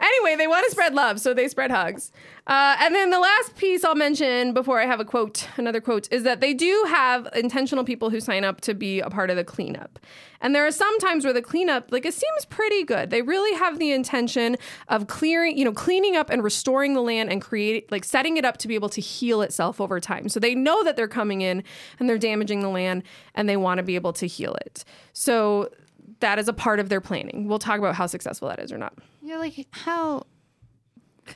anyway, they want want to spread love, so they spread hugs. Uh, and then the last piece I'll mention before I have a quote, another quote, is that they do have intentional people who sign up to be a part of the cleanup. And there are some times where the cleanup, like it seems pretty good. They really have the intention of clearing, you know, cleaning up and restoring the land and create, like setting it up to be able to heal itself over time. So they know that they're coming in and they're damaging the land and they want to be able to heal it. So that is a part of their planning. We'll talk about how successful that is or not. You're like, how?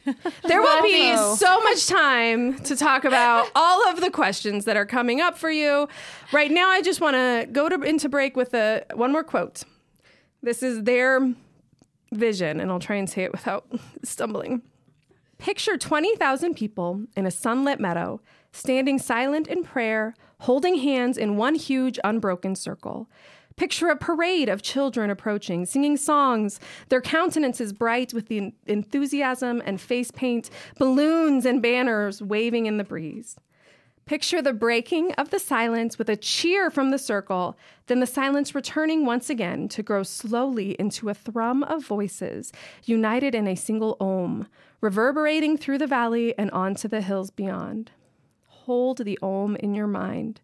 [LAUGHS] There will be so much time to talk about [LAUGHS] all of the questions that are coming up for you. Right now, I just want to go to, into break with a one more quote. This is their vision, and I'll try and say it without [LAUGHS] stumbling. Picture 20,000 people in a sunlit meadow, standing silent in prayer, holding hands in one huge unbroken circle. Picture a parade of children approaching, singing songs, their countenances bright with the enthusiasm and face paint, balloons and banners waving in the breeze. Picture the breaking of the silence with a cheer from the circle, then the silence returning once again to grow slowly into a thrum of voices, united in a single om, reverberating through the valley and onto the hills beyond. Hold the om in your mind.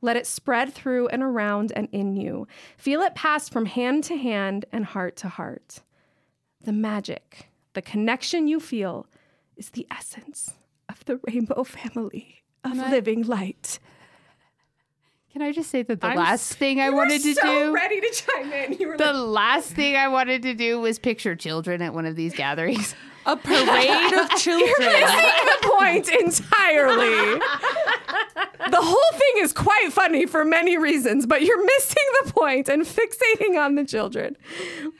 Let it spread through and around and in you. Feel it pass from hand to hand and heart to heart. The magic, the connection you feel, is the essence of the rainbow family of living light. Can I just say that the last thing I wanted to so do, ready to chime in. The like, last thing I wanted to do was picture children at one of these gatherings. [LAUGHS] A parade of [LAUGHS] children. You're missing the point entirely. the whole thing is quite funny for many reasons, but you're missing the point and fixating on the children.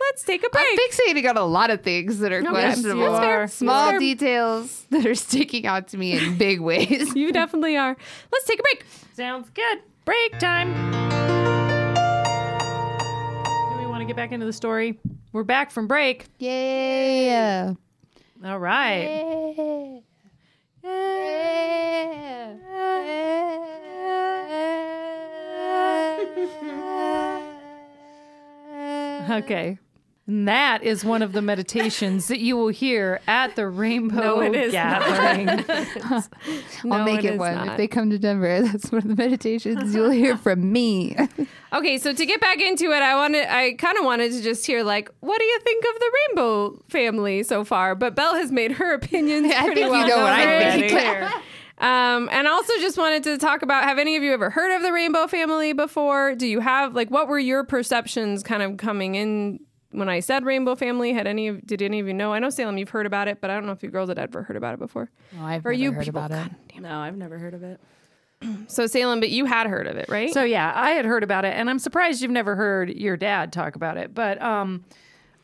Let's take a break. I'm fixating on a lot of things that are questionable. That's fair. Small That's details that are sticking out to me in big ways. you definitely are. Let's take a break. Sounds good. Break time. Do we want to get back into the story? We're back from break. Yeah. All right. [LAUGHS] Okay. And that is one of the meditations that you will hear at the Rainbow No, it is Gathering. [LAUGHS] [LAUGHS] I'll make it it, one. not. If they come to Denver, [LAUGHS] that's one of the meditations you'll hear from me. Okay, so to get back into it, I wanted I kind of wanted to just hear like, what do you think of the Rainbow family so far? But Belle has made her opinions I pretty think you well know what I think. Um, and also just wanted to talk about have any of you ever heard of the Rainbow family before? Do you have like what were your perceptions kind of coming in when I said Rainbow family? Had any of did any of you know? I know Salem, you've heard about it, but I don't know if you girls had ever heard about it before. No, I've Or never you heard people, about it. God. No, I've never heard of it. [CLEARS THROAT] So Salem, but you had heard of it, right? So yeah, I had heard about it, and I'm surprised you've never heard your dad talk about it. But um,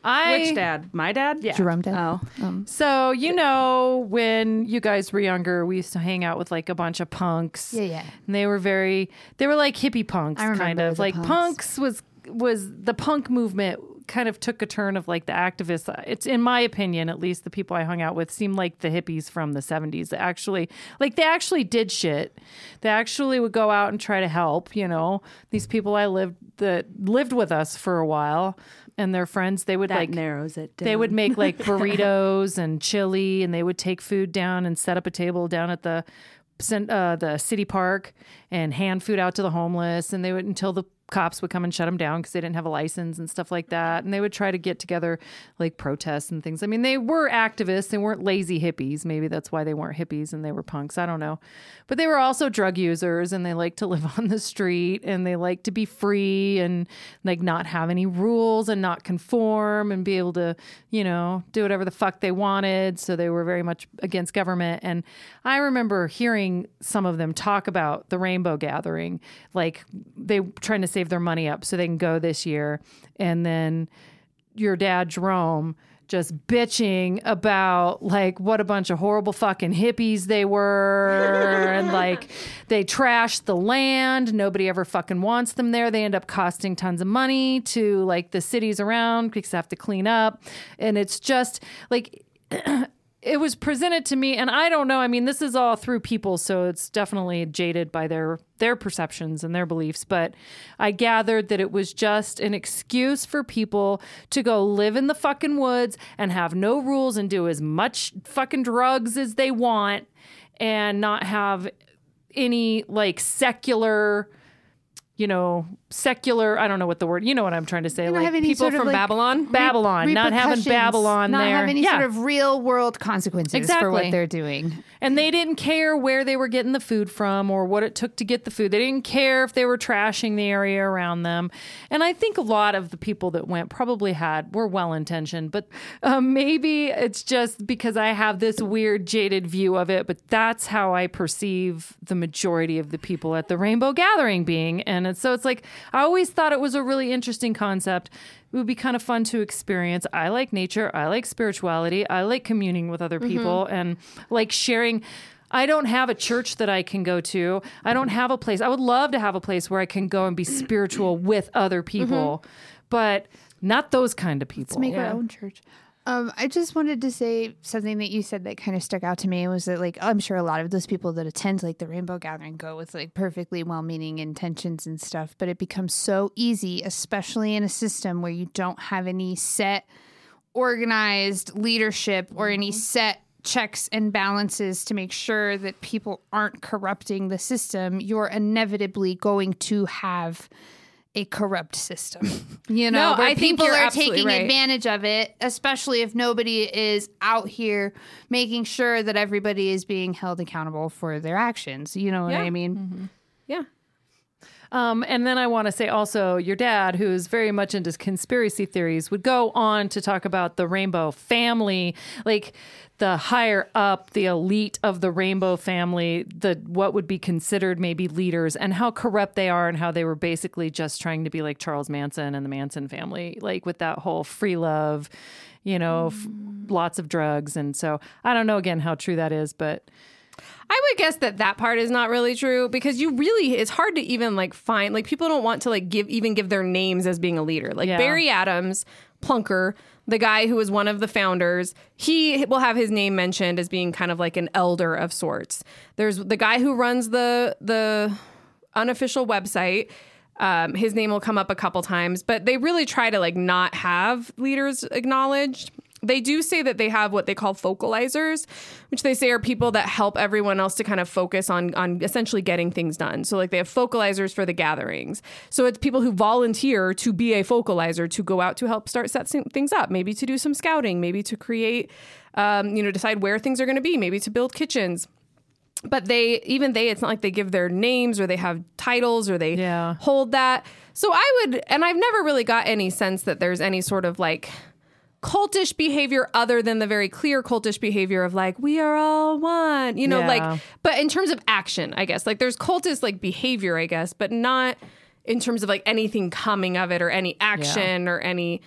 I Which dad? My dad? Yeah. Jerome did. Oh. So you know, when you guys were younger, we used to hang out with like a bunch of punks. Yeah, yeah. And they were very, they were like hippie punks, I remember kind of the like punks. punks was was the punk movement kind of took a turn of like the activists. It's in my opinion, at least the people I hung out with seemed like the hippies from the 70s. They actually like they actually did shit. They actually would go out and try to help, you know. These people I lived that lived with us for a while and their friends, they would That like narrows it down. they would make like [LAUGHS] burritos and chili, and they would take food down and set up a table down at the uh, the city park and hand food out to the homeless. And they would until the cops would come and shut them down because they didn't have a license and stuff like that. And they would try to get together like protests and things. I mean, they were activists. They weren't lazy hippies. Maybe that's why they weren't hippies and they were punks. I don't know. But they were also drug users and they liked to live on the street and they liked to be free and like not have any rules and not conform and be able to, you know, do whatever the fuck they wanted. So they were very much against government. And I remember hearing some of them talk about the Rainbow Gathering, like they trying to save their money up so they can go this year. And then your dad, Jerome, just bitching about like what a bunch of horrible fucking hippies they were. [LAUGHS] And like they trashed the land. Nobody ever fucking wants them there. They end up costing tons of money to like the cities around because they have to clean up. And it's just like [CLEARS THROAT] it was presented to me and i don't know i mean this is all through people so it's definitely jaded by their their perceptions and their beliefs but i gathered that it was just an excuse for people to go live in the fucking woods and have no rules and do as much fucking drugs as they want and not have any like secular you know, secular. I don't know what the word. You know what I'm trying to say. like People from like, Babylon. Babylon, not having Babylon not there. have any yeah. sort of real world consequences for what they're doing. And they didn't care where they were getting the food from or what it took to get the food. They didn't care if they were trashing the area around them. And I think a lot of the people that went probably had were well intentioned, but um, maybe it's just because I have this weird jaded view of it. But that's how I perceive the majority of the people at the Rainbow Gathering being. And so it's like I always thought it was a really interesting concept. It would be kind of fun to experience. I like nature. I like spirituality. I like communing with other mm-hmm. people and like sharing. I don't have a church that I can go to. I don't have a place. I would love to have a place where I can go and be spiritual with other mm-hmm. people, but not those kind of people. Let's make our own church. Um, I just wanted to say something that you said that kind of stuck out to me was that like I'm sure a lot of those people that attend like the Rainbow Gathering go with like perfectly well-meaning intentions and stuff, but it becomes so easy, especially in a system where you don't have any set organized leadership or any set checks and balances to make sure that people aren't corrupting the system. You're inevitably going to have a corrupt system. [LAUGHS] You know, No, where I think people you're taking right. advantage of it, especially if nobody is out here making sure that everybody is being held accountable for their actions. You know what Yeah. I mean? Mm-hmm. Yeah. Um, and then I want to say also, your dad, who's very much into conspiracy theories, would go on to talk about the rainbow family, like the higher up, the elite of the rainbow family, the what would be considered maybe leaders, and how corrupt they are, and how they were basically just trying to be like Charles Manson and the Manson family, like with that whole free love, you know, f- lots of drugs, and so I don't know again how true that is, but. I would guess that that part is not really true because you really it's hard to even like find like people don't want to like give even give their names as being a leader. Like Yeah. Barry Adams, Plunker, the guy who was one of the founders, he will have his name mentioned as being kind of like an elder of sorts. There's the guy who runs the the unofficial website. Um, his name will come up a couple times, but they really try to like not have leaders acknowledged. They do say that they have what they call focalizers, which they say are people that help everyone else to kind of focus on on essentially getting things done. So like they have focalizers for the gatherings. So it's people who volunteer to be a focalizer to go out to help start set things up, maybe to do some scouting, maybe to create, um, you know, decide where things are going to be, maybe to build kitchens but they even they it's not like they give their names or they have titles or they Yeah. hold that so i would and i've never really got any sense that there's any sort of like cultish behavior other than the very clear cultish behavior of like we are all one you know Yeah. like but in terms of action i guess like there's cultist like behavior i guess but not in terms of like anything coming of it or any action or any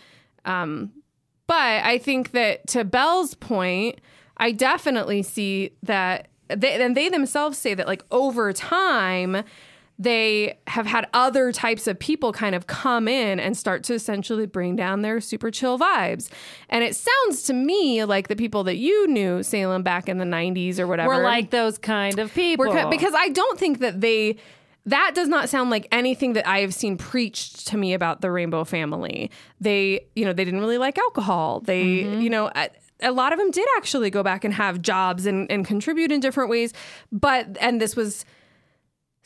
um but I think that to Belle's point, I definitely see that they, and they themselves say that like over time, they have had other types of people kind of come in and start to essentially bring down their super chill vibes. And it sounds to me like the people that you knew, Salem, back in the 90s or whatever. We're like those kind of people. Because I don't think that they that does not sound like anything that I have seen preached to me about the rainbow family. They, you know, they didn't really like alcohol. They, mm-hmm. you know, a, a lot of them did actually go back and have jobs and, and contribute in different ways. But and this was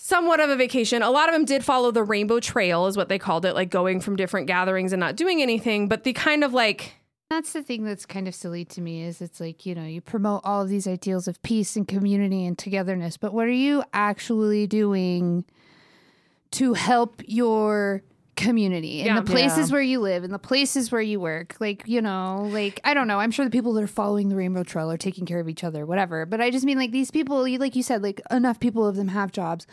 somewhat of a vacation. A lot of them did follow the rainbow trail, is what they called it, like going from different gatherings and not doing anything. But the kind of like That's the thing that's kind of silly to me is it's like, you know, you promote all of these ideals of peace and community and togetherness, but what are you actually doing to help your community in Yeah. the places Yeah. where you live and the places where you work? Like, you know, like I don't know, I'm sure the people that are following the rainbow trail are taking care of each other, whatever. But I just mean like these people, you- like you said, like enough people of them have jobs,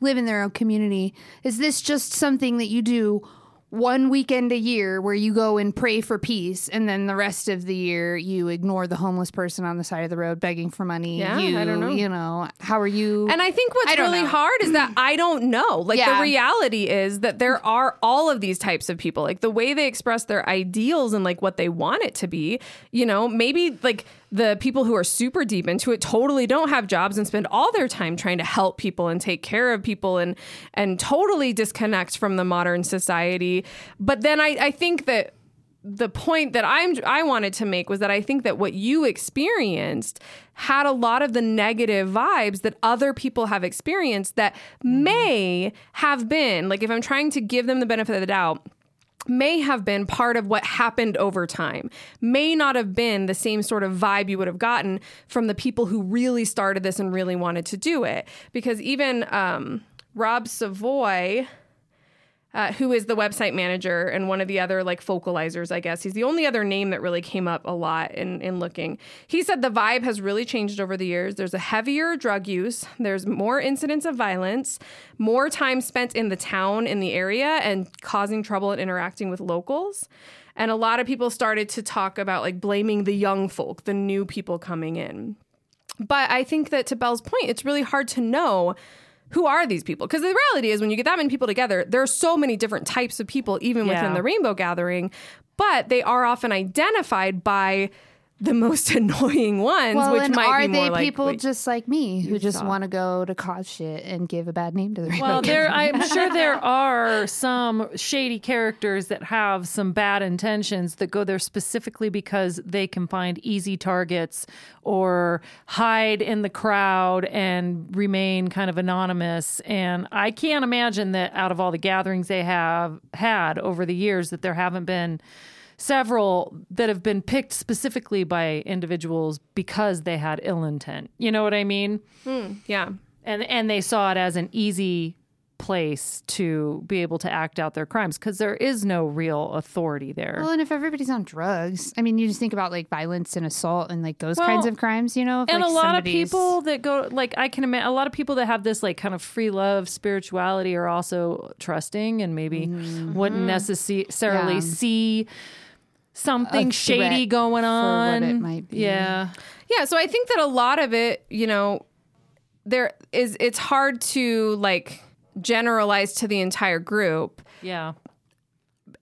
live in their own community. Is this just something that you do one weekend a year where you go and pray for peace and then the rest of the year you ignore the homeless person on the side of the road begging for money Yeah, you I don't know. you know how are you And I think what's I really know. hard is that I don't know. [CLEARS THROAT] Like Yeah. the reality is that there are all of these types of people. Like the way they express their ideals and like what they want it to be, you know, maybe like the people who are super deep into it totally don't have jobs and spend all their time trying to help people and take care of people and and totally disconnect from the modern society. But then I, I think that the point that I'm I wanted to make was that I think that what you experienced had a lot of the negative vibes that other people have experienced that mm-hmm. may have been like if I'm trying to give them the benefit of the doubt may have been part of what happened over time, may not have been the same sort of vibe you would have gotten from the people who really started this and really wanted to do it. Because even um, Rob Savoy, uh, who is the website manager and one of the other like focalizers, I guess. He's the only other name that really came up a lot in, in looking. He said the vibe has really changed over the years. There's a heavier drug use, there's more incidents of violence, more time spent in the town, in the area, and causing trouble and interacting with locals. And a lot of people started to talk about like blaming the young folk, the new people coming in. But I think that to Belle's point, it's really hard to know who are these people? Because the reality is, when you get that many people together, there are so many different types of people, even Yeah. within the rainbow gathering, but they are often identified by the most [LAUGHS] annoying ones, Well, which and might are be more they like people what just like me who just want to go to cause shit and give a bad name to the Well, there I'm sure there [LAUGHS] are some shady characters that have some bad intentions that go there specifically because they can find easy targets or hide in the crowd and remain kind of anonymous. And I can't imagine that out of all the gatherings they have had over the years that there haven't been several that have been picked specifically by individuals because they had ill intent. You know what I mean? Hmm, yeah. and and they saw it as an easy place to be able to act out their crimes because there is no real authority there. Well, and if everybody's on drugs, I mean, you just think about like violence and assault and like those Well, kinds of crimes, you know? If, and like, a lot of people that go like I can imagine a lot of people that have this like kind of free love spirituality are also trusting and maybe mm-hmm. wouldn't necessarily Yeah. see something shady going on. it might be. Yeah. Yeah, so I think that a lot of it, you know, there is it's hard to like generalize to the entire group. Yeah.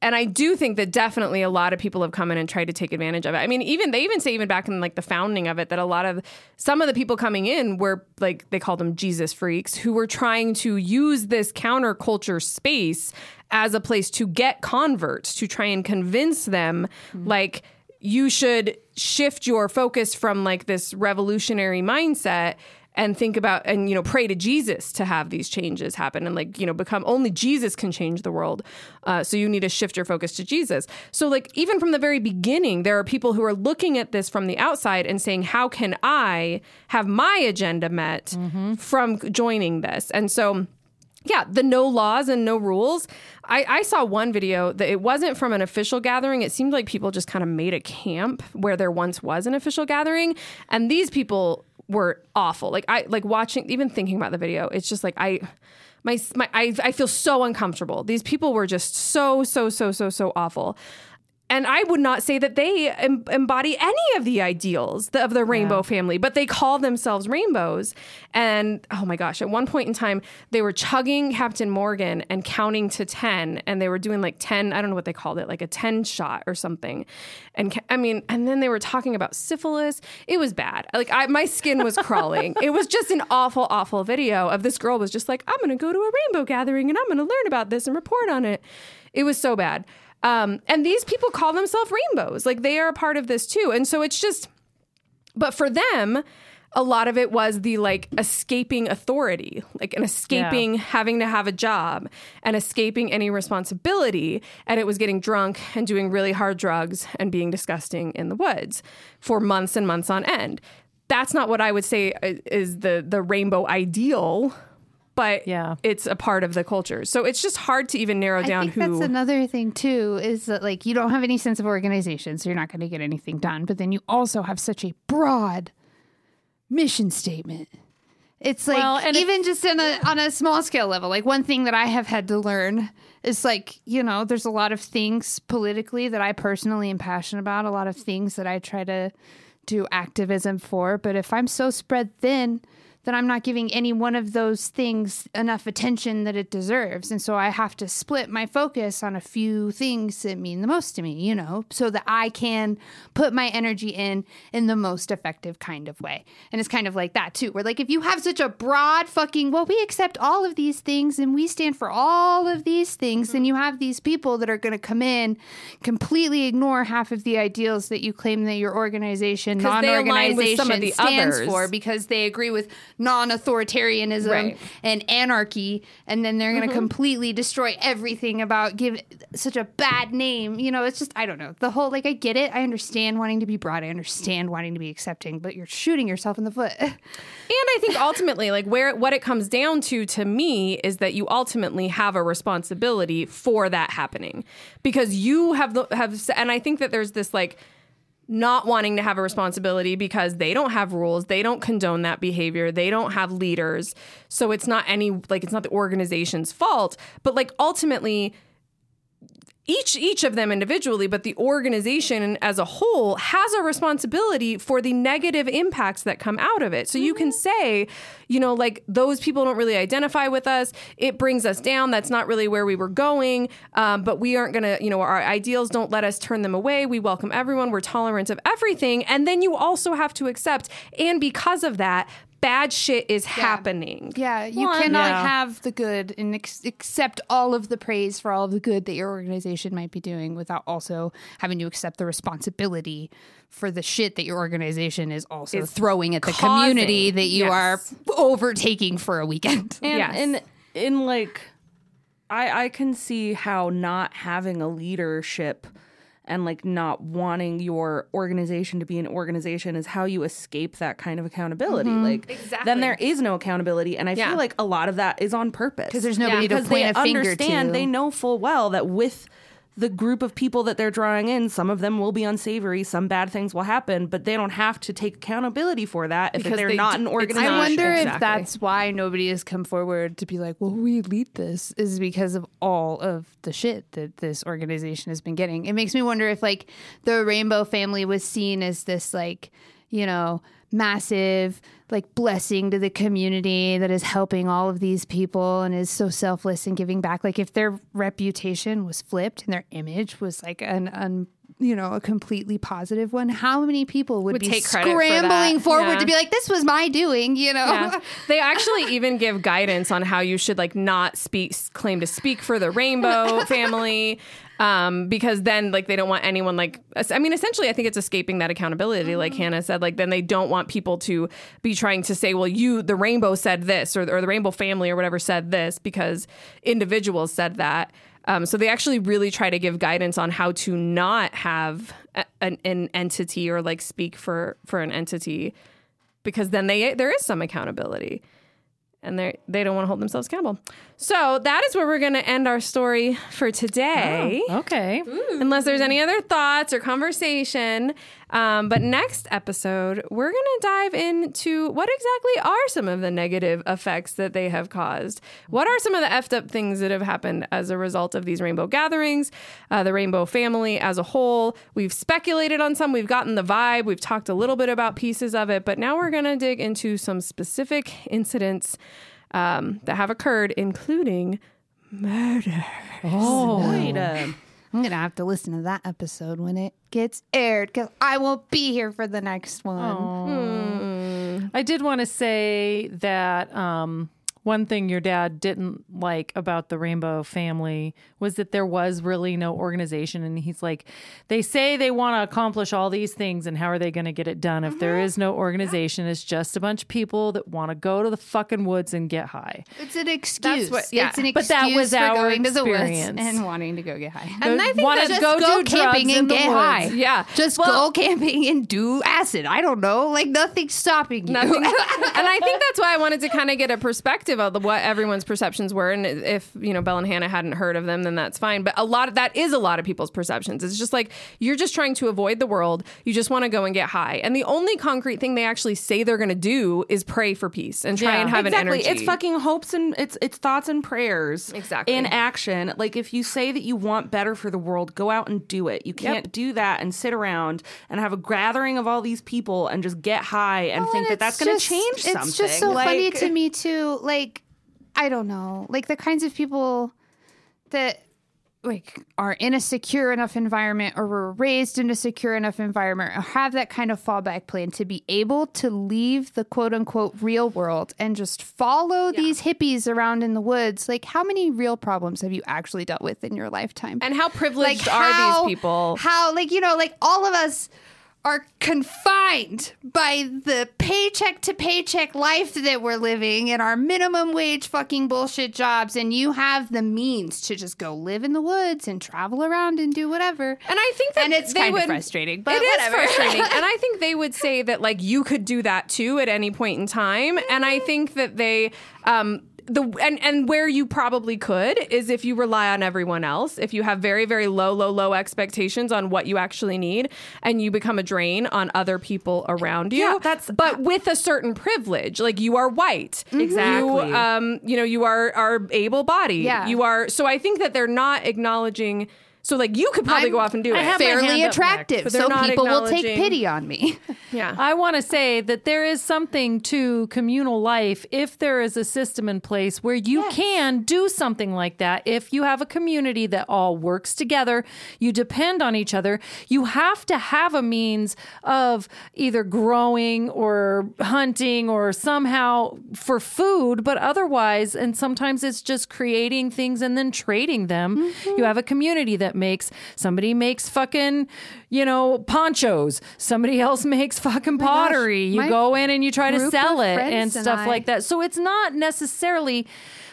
And I do think that definitely a lot of people have come in and tried to take advantage of it. I mean, even they even say even back in like the founding of it that a lot of some of the people coming in were like they called them Jesus freaks who were trying to use this counterculture space as a place to get converts to try and convince them mm-hmm. like you should shift your focus from like this revolutionary mindset and think about and you know pray to jesus to have these changes happen and like you know become only jesus can change the world. Uh, so you need to shift your focus to jesus. So like even from the very beginning there are people who are looking at this from the outside and saying how can i have my agenda met from joining this? And so yeah, the no laws and no rules. I, I saw one video that it wasn't from an official gathering. It seemed like people just kind of made a camp where there once was an official gathering, and these people were awful. Like I like watching, even thinking about the video. It's just like I. My, my I, I feel so uncomfortable. These people were just so so so so so awful. And I would not say that they em- embody any of the ideals th- of the rainbow family, but they call themselves rainbows. And oh my gosh, at one point in time, they were chugging Captain Morgan and counting to 10, and they were doing like 10, I don't know what they called it, like a 10 shot or something. And ca- I mean, and then they were talking about syphilis. It was bad. Like, I, my skin was crawling. it was just an awful, awful video of this girl was just like, I'm going to go to a rainbow gathering and I'm going to learn about this and report on it. It was so bad. Um, and these people call themselves rainbows. Like they are a part of this too. And so it's just, but for them, a lot of it was the like escaping authority, like an escaping having to have a job and escaping any responsibility. And it was getting drunk and doing really hard drugs and being disgusting in the woods for months and months on end. That's not what I would say is the the rainbow ideal, but Yeah. it's a part of the culture. So it's just hard to even narrow down who I down think who. that's another thing too is that like you don't have any sense of organization, so you're not going to get anything done. But then you also have such a broad mission statement. It's like Well, and even just on a on a small scale level. Like one thing that I have had to learn is like you know there's a lot of things politically that I personally am passionate about. A lot of things that I try to do activism for. But if I'm so spread thin then I'm not giving any one of those things enough attention that it deserves. And so I have to split my focus on a few things that mean the most to me, you know, so that I can put my energy in in the most effective kind of way. And it's kind of like that too, where like if you have such a broad fucking, well, we accept all of these things and we stand for all of these things, then mm-hmm. you have these people that are going to come in, completely ignore half of the ideals that you claim that your organization, of the stands others. for because they agree with non-authoritarianism Right. and anarchy and then they're going Mm-hmm. to completely destroy everything about give such a bad name. You know it's just i don't know. The whole like i get it. I understand wanting to be broad. I understand wanting to be accepting but you're shooting yourself in the foot. [LAUGHS] And I think ultimately, like where what it comes down to to me is that you ultimately have a responsibility for that happening. Because you have the have and I think that there's this like not wanting to have a responsibility because they don't have rules, they don't condone that behavior, they don't have leaders. So it's not any like it's not the organization's fault, but like ultimately each each of them individually but the organization as a whole has a responsibility for the negative impacts that come out of it. So you can say you know like those people don't really identify with us. It brings us down. That's not really where we were going. Um, but we aren't gonna you know our ideals don't let us turn them away. We welcome everyone. We're tolerant of everything. And then you also have to accept and because of that bad shit is happening yeah you Well, cannot yeah. have the good and ex- accept all of the praise for all of the good that your organization might be doing without also having to accept the responsibility for the shit that your organization is also Is throwing at the causing. community that you Yes. are overtaking for a weekend [LAUGHS] And Yes. in in like I I can see how not having a leadership and like not wanting your organization to be an organization is how you escape that kind of accountability. Mm-hmm. Like then there is no accountability and I Yeah. feel like a lot of that is on purpose. because there's nobody to because point they a finger understand to. they know full well that with the group of people that they're drawing in, some of them will be unsavory, some bad things will happen, but they don't have to take accountability for that if Because they're they not d- an organization. I wonder if that's why nobody has come forward to be like, well, we lead this is because of all of the shit that this organization has been getting. It makes me wonder if like the rainbow family was seen as this like, you know, massive like blessing to the community that is helping all of these people and is so selfless and giving back. Like if their reputation was flipped and their image was like an you know, a completely positive one. How many people would, Would be take credit for scrambling forward Yeah. to be like, "This was my doing," you know? Yeah. [LAUGHS] They actually even give guidance on how you should like not speak claim to speak for the rainbow [LAUGHS] family um because then like they don't want anyone like I mean essentially I think it's escaping that accountability like Hannah said like then they don't want people to be trying to say well you the rainbow said this or, or the rainbow family or whatever said this because individuals said that um, so they actually really try to give guidance on how to not have a, an, an entity or like speak for for an entity because then they there is some accountability and they they don't want to hold themselves accountable. So that is where we're going to end our story for today. Okay. Unless there's any other thoughts or conversation. Um, but next episode, we're going to dive into what exactly are some of the negative effects that they have caused. What are some of the effed up things that have happened as a result of these rainbow gatherings, uh, the rainbow family as a whole? We've speculated on some, we've gotten the vibe, we've talked a little bit about pieces of it, but now we're going to dig into some specific incidents um, that have occurred, including murder. Wait a I'm gonna have to listen to that episode when it gets aired because I won't be here for the next one. I did want to say that um, one thing your dad didn't like about the Rainbow family was that there was really no organization. And he's like, they say they want to accomplish all these things, and how are they going to get it done if there uh-huh. is no organization? It's just a bunch of people that want to go to the fucking woods and get high. It's an excuse. what- yeah. It's an But that was for our going to the woods experience. and wanting to go get high. And I think wanna just go go, do camping in and the get woods. high. Yeah. Just Well- go camping and do acid. I don't know. Like nothing's stopping you. Nothing. [LAUGHS] and I think that's why I wanted to kind of get a perspective subjective of the, what everyone's perceptions were, and if you know Belle and Hannah hadn't heard of them, then that's fine. But a lot of that is a lot of people's perceptions. It's just like you're just trying to avoid the world. You just want to go and get high, and the only concrete thing they actually say they're going to do is pray for peace and try Yeah. and have exactly. an energy. It's fucking hopes and it's it's thoughts and prayers. Exactly. In action. Like if you say that you want better for the world, go out and do it. You can't do that and sit around and have a gathering of all these people and just get high and think that that's going to just- change something. It's just so Like- funny to me too. Like, I don't know, like the kinds of people that like are in a secure enough environment or were raised in a secure enough environment or have that kind of fallback plan to be able to leave the quote unquote real world and just follow these hippies around in the woods. Like, how many real problems have you actually dealt with in your lifetime? and how privileged like are how- these people? How like you know like all of us are confined by the paycheck to paycheck life that we're living and our minimum wage fucking bullshit jobs and you have the means to just go live in the woods and travel around and do whatever. And I think that And it's kind of frustrating, but it is whatever. frustrating. and I [LAUGHS] think they would say that like you could do that too at any point in time. And I think that they um the and and where you probably could is if you rely on everyone else. If you have very very low low low expectations on what you actually need, and you become a drain on other people around you. Yeah, that's- but with a certain privilege, like you are white, Exactly. You, um, you know, you are are able bodied. Yeah. you are. So I think that they're not acknowledging. So like you could probably I'm- go off and do it. I have Fairly attractive, But they're so people will take pity on me. [LAUGHS] yeah. I want to say that there is something to communal life if there is a system in place where you can do something like that. If you have a community that all works together, you depend on each other, you have to have a means of either growing or hunting or somehow for food, but otherwise, and sometimes it's just creating things and then trading them. Mm-hmm. You have a community that makes somebody makes fucking, you know, ponchos, somebody else [LAUGHS] makes fucking oh pottery. you go in and you try to sell it and and stuff I- like that. So it's not necessarily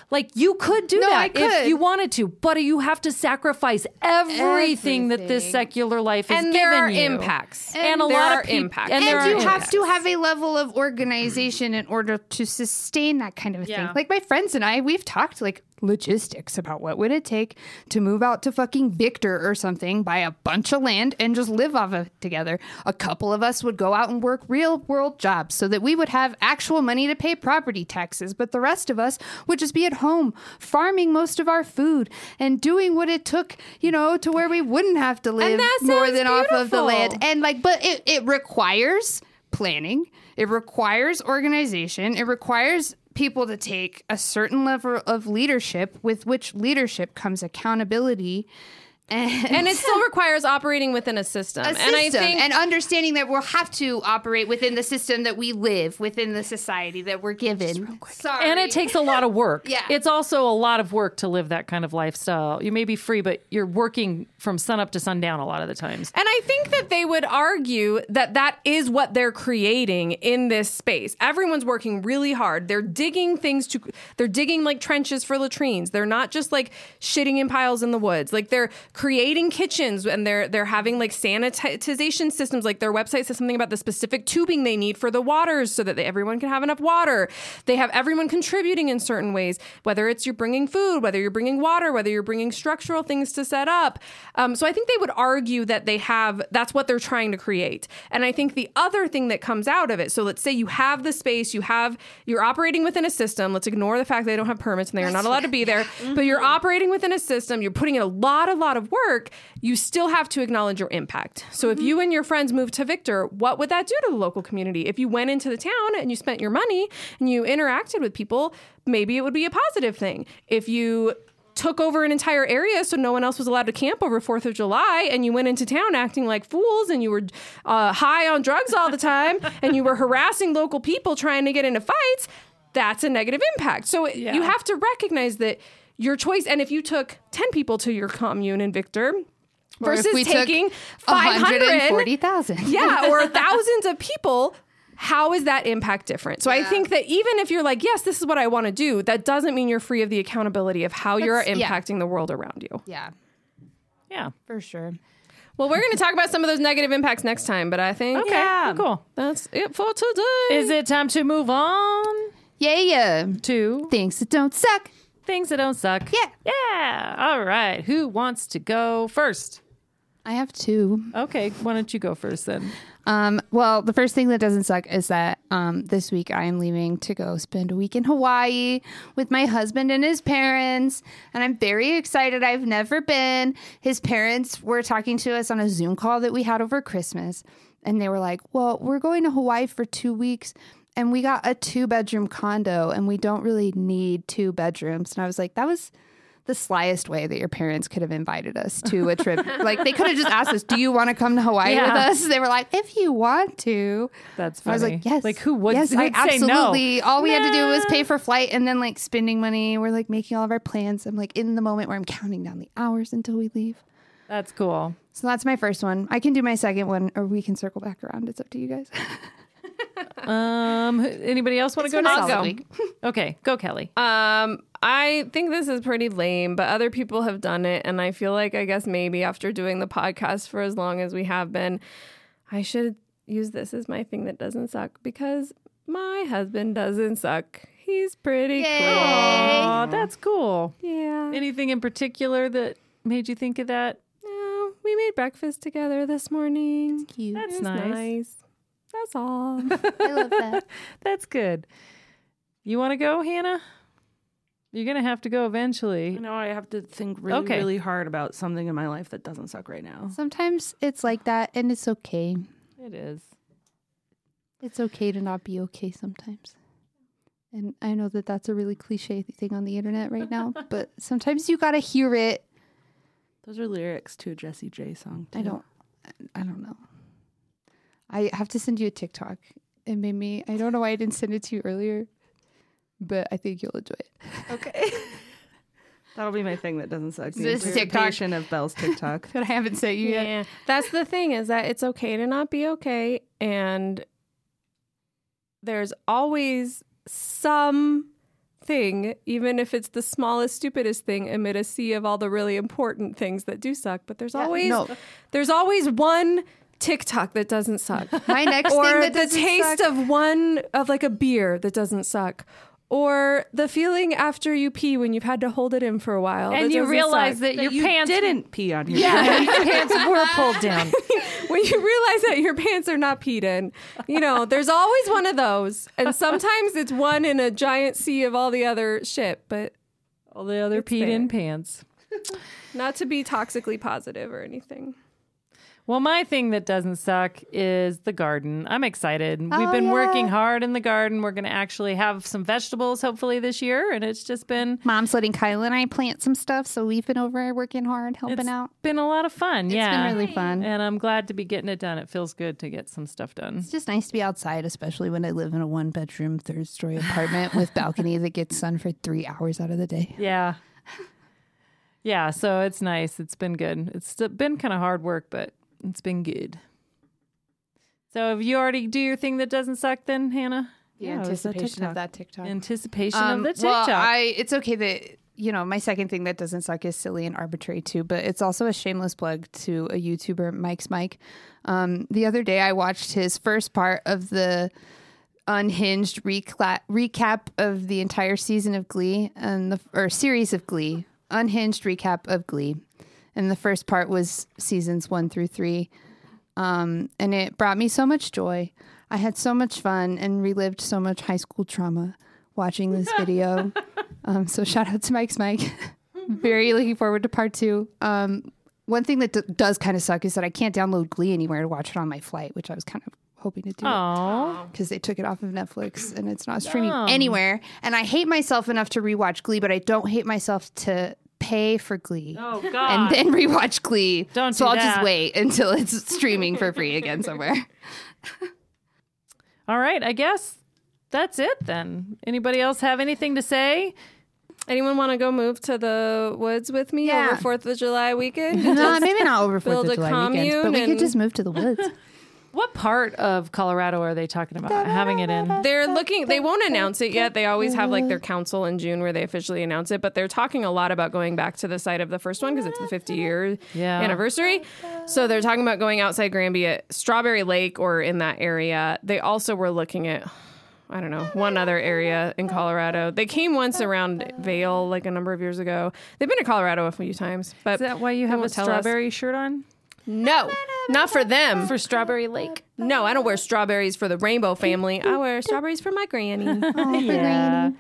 like you could do No, that if you wanted to, but you have to sacrifice everything, that this secular life has and given there are you. impacts. And, a there lot of people, impacts. and, and you have to have a level of organization in order to sustain that kind of Yeah. thing. Like my friends and I, we've talked like logistics about what would it take to move out to fucking Victor or something, buy a bunch of land and just live off of it together. A couple of us would go out and work real world jobs so that we would have actual money to pay property taxes, but the rest of us would just be at home farming most of our food and doing what it took, you know, to where we wouldn't have to live more than off of the land. And like, but it, it requires planning, it requires organization, it requires people to take a certain level of leadership, with which leadership comes accountability. And, and it still [LAUGHS] requires operating within a system. a and I system, think and understanding that we'll have to operate within the system that we live within the society that we're given. Sorry, And it takes a lot of work. [LAUGHS] Yeah. It's also a lot of work to live that kind of lifestyle. You may be free, but you're working from sunup to sundown a lot of the times. And I think that they would argue that that is what they're creating in this space. Everyone's working really hard. They're digging things to, they're digging like trenches for latrines. They're not just like shitting in piles in the woods. Like they're creating kitchens and they're they're having like sanitization systems. Like their website says something about the specific tubing they need for the waters so that they, everyone can have enough water. They have everyone contributing in certain ways, whether it's you're bringing food, whether you're bringing water, whether you're bringing structural things to set up. Um, so I think they would argue that they have that's what they're trying to create. And I think the other thing that comes out of it. So let's say you have the space, you have you're operating within a system. Let's ignore the fact they don't have permits and they are not allowed to be there. [LAUGHS] But you're operating within a system. You're putting in a lot, a lot of work. You still have to acknowledge your impact. So if you and your friends moved to Victor, what would that do to the local community? If you went into the town and you spent your money and you interacted with people, maybe it would be a positive thing. If you took over an entire area so no one else was allowed to camp over Fourth of July, and you went into town acting like fools, and you were uh, high on drugs all the time, [LAUGHS] and you were harassing local people trying to get into fights. That's a negative impact. So it- you have to recognize that your choice. And if you took ten people to your commune in Victor. Or Versus we taking 540,000. yeah, [LAUGHS] or thousands of people. How is that impact different? So I think that even if you're like, yes, this is what I want to do, that doesn't mean you're free of the accountability of how you're That's- yeah. impacting the world around you. Yeah, Yeah. for sure. Well, we're going to talk about some of those negative impacts next time, but I think Okay. Cool. that's it for today. Is it time to move on? Yeah, yeah. Two Things that don't suck. Things that don't suck. Yeah. Yeah. All right. Who wants to go first? I have two. Okay. Why don't you go first then? Um, well, the first thing that doesn't suck is that um, this week I am leaving to go spend a week in Hawaii with my husband and his parents. And I'm very excited. I've never been. His parents were talking to us on a Zoom call that we had over Christmas. And they were like, Well, we're going to Hawaii for two weeks. And we got a two bedroom condo and we don't really need two bedrooms. And I was like, That was the slyest way that your parents could have invited us to a trip. [LAUGHS] like they could have just asked us, "Do you want to come to Hawaii Yeah. with us?" They were like, "If you want to." That's I was like, "Yes." Like who would? Yes, who'd I say no? absolutely. All we had to do was pay for flight and then like spending money. We're like making all of our plans. I'm like in the moment where I'm counting down the hours until we leave. That's cool. So that's my first one. I can do my second one, or we can circle back around. It's up to you guys. [LAUGHS] Um. Anybody else want to go been a next? solid week. [LAUGHS] Okay. Go, Kelly. Um, I think this is pretty lame, but other people have done it, and I feel like I guess maybe after doing the podcast for as long as we have been, I should use this as my thing that doesn't suck because my husband doesn't suck. He's pretty cool. Oh, that's cool. Yeah. Anything in particular that made you think of that? No, we made breakfast together this morning. Cute. That's It nice. nice. That's all. [LAUGHS] I love that. [LAUGHS] That's good. You want to go, Hannah? You're gonna have to go eventually. You know, I have to think really, Okay. really hard about something in my life that doesn't suck right now. Sometimes it's like that, and it's okay. It is. It's okay to not be okay sometimes. And I know that that's a really cliche thing on the internet right now, [LAUGHS] but sometimes you gotta hear it. Those are lyrics to a Jessie J song. Too. I don't, I don't know. I have to send you a TikTok. It made me. I don't know why I didn't send it to you earlier, but I think you'll enjoy it. Okay. [LAUGHS] That'll be my thing that doesn't suck. The This TikTok. anticipation of Belle's TikTok. [LAUGHS] that I haven't sent you yet. Yeah. That's the thing is that it's okay to not be okay. And there's always some thing, even if it's the smallest, stupidest thing, amid a sea of all the really important things that do suck. But there's always no. there's always one TikTok that doesn't suck. [LAUGHS] My next or thing that the taste suck- of one of like a beer that doesn't suck. Or the feeling after you pee when you've had to hold it in for a while. And you realize suck. that, your you pants didn't pee on your Yeah, [LAUGHS] your pants were pulled [LAUGHS] down. when you realize that your pants are not peed in. You know, there's always one of those. And sometimes it's one in a giant sea of all the other shit, but All the other It's peed in pants. not to be toxically positive or anything. Well, my thing that doesn't suck is the garden. I'm excited. We've Oh, been yeah. working hard in the garden. We're going to actually have some vegetables hopefully this year, and it's just been Mom's letting Kyla and I plant some stuff, so we've been over there working hard, helping it's out. been a lot of fun. It's yeah, It's been really fun. and I'm glad to be getting it done. It feels good to get some stuff done. It's just nice to be outside, especially when I live in a one bedroom, third story apartment [LAUGHS] with balcony that gets sun for three hours out of the day. Yeah. Yeah, so it's nice. It's been good. It's been kind of hard work, but it's been good. So, have you already do your thing that doesn't suck then, Hannah? The Yeah, it was the anticipation of that TikTok. Anticipation Um, of the TikTok. Well, I it's okay that you know my second thing that doesn't suck is silly and arbitrary too, but it's also a shameless plug to a YouTuber, Mike's Mic. Um, the other day, I watched his first part of the unhinged recla- recap of the entire season of Glee and the or series of Glee, unhinged recap of Glee, and the first part was seasons one through three, um, and it brought me so much joy. I had so much fun and relived so much high school trauma watching this [LAUGHS] video. um, so shout out to Mike's Mic. [LAUGHS] Very looking forward to part two. Um, one thing that d- does kind of suck is that I can't download Glee anywhere to watch it on my flight, which I was kind of hoping to do Oh, because they took it off of Netflix and it's not streaming Dumb. anywhere. And I hate myself enough to rewatch Glee, but I don't hate myself to pay for Glee oh God! and then [LAUGHS] rewatch Glee. Don't so do I'll that. just wait until it's streaming for free again somewhere. [LAUGHS] All right, I guess that's it then. Anybody else have anything to say? Anyone want to go move to the woods with me Yeah. over Fourth of July weekend? [LAUGHS] no, maybe not over Fourth of July weekend, but commune we could just move to the woods. What part of Colorado are they talking about having it in? They're looking. They won't announce it yet. They always have like their council in June where they officially announce it. But they're talking a lot about going back to the site of the first one because it's the 50 year Yeah. anniversary. So they're talking about going outside Granby at Strawberry Lake or in that area. They also were looking at. I don't know, one other area in Colorado. They came once around Vail like a number of years ago. They've been to Colorado a few times, but Is that why you have a won't us. strawberry shirt on? No, not for them. For Strawberry Lake? no, I don't wear strawberries for the Rainbow family. I wear strawberries for my granny. [LAUGHS] Yeah.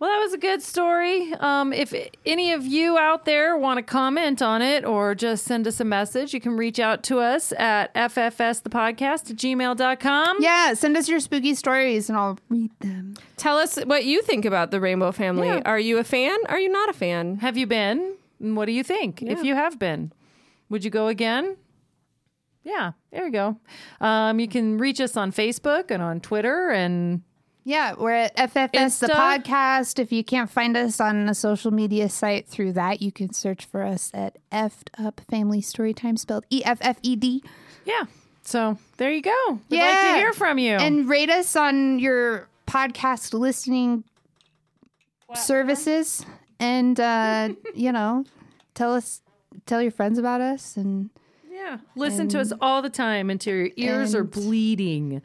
Well, that was a good story. Um, if any of you out there want to comment on it or just send us a message, you can reach out to us at ffsthepodcast at gmail.com. Yeah, send us your spooky stories and I'll read them. Tell us what you think about the Rainbow family. Yeah. Are you a fan? Are you not a fan? Have you been? What do you think? If you have been, would you go again? Yeah, there you go. Um, you can reach us on Facebook and on Twitter and Yeah, we're at FFS the podcast. If you can't find us on a social media site through that, you can search for us at Effed Up Family Storytime, spelled E F F E D. yeah. So there you go. We'd like to hear from you. And rate us on your podcast listening services. And, uh, [LAUGHS] you know, tell us, tell your friends about us. And yeah, listen to us all the time until your ears are bleeding.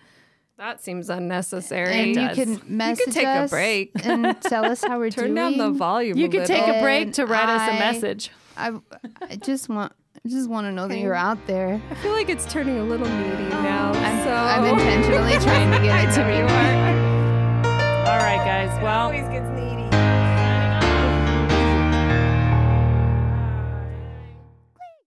That seems unnecessary. and you can message you can take a break. and tell us how we're Turn [LAUGHS] doing. Turn down the volume. You a could little. take a break to write us a message. I, I just want, I just want to know that you're out there. I feel like it's turning a little needy oh. now. I'm, so I'm intentionally trying to get [LAUGHS] it to be more. All right, guys. Well, always gets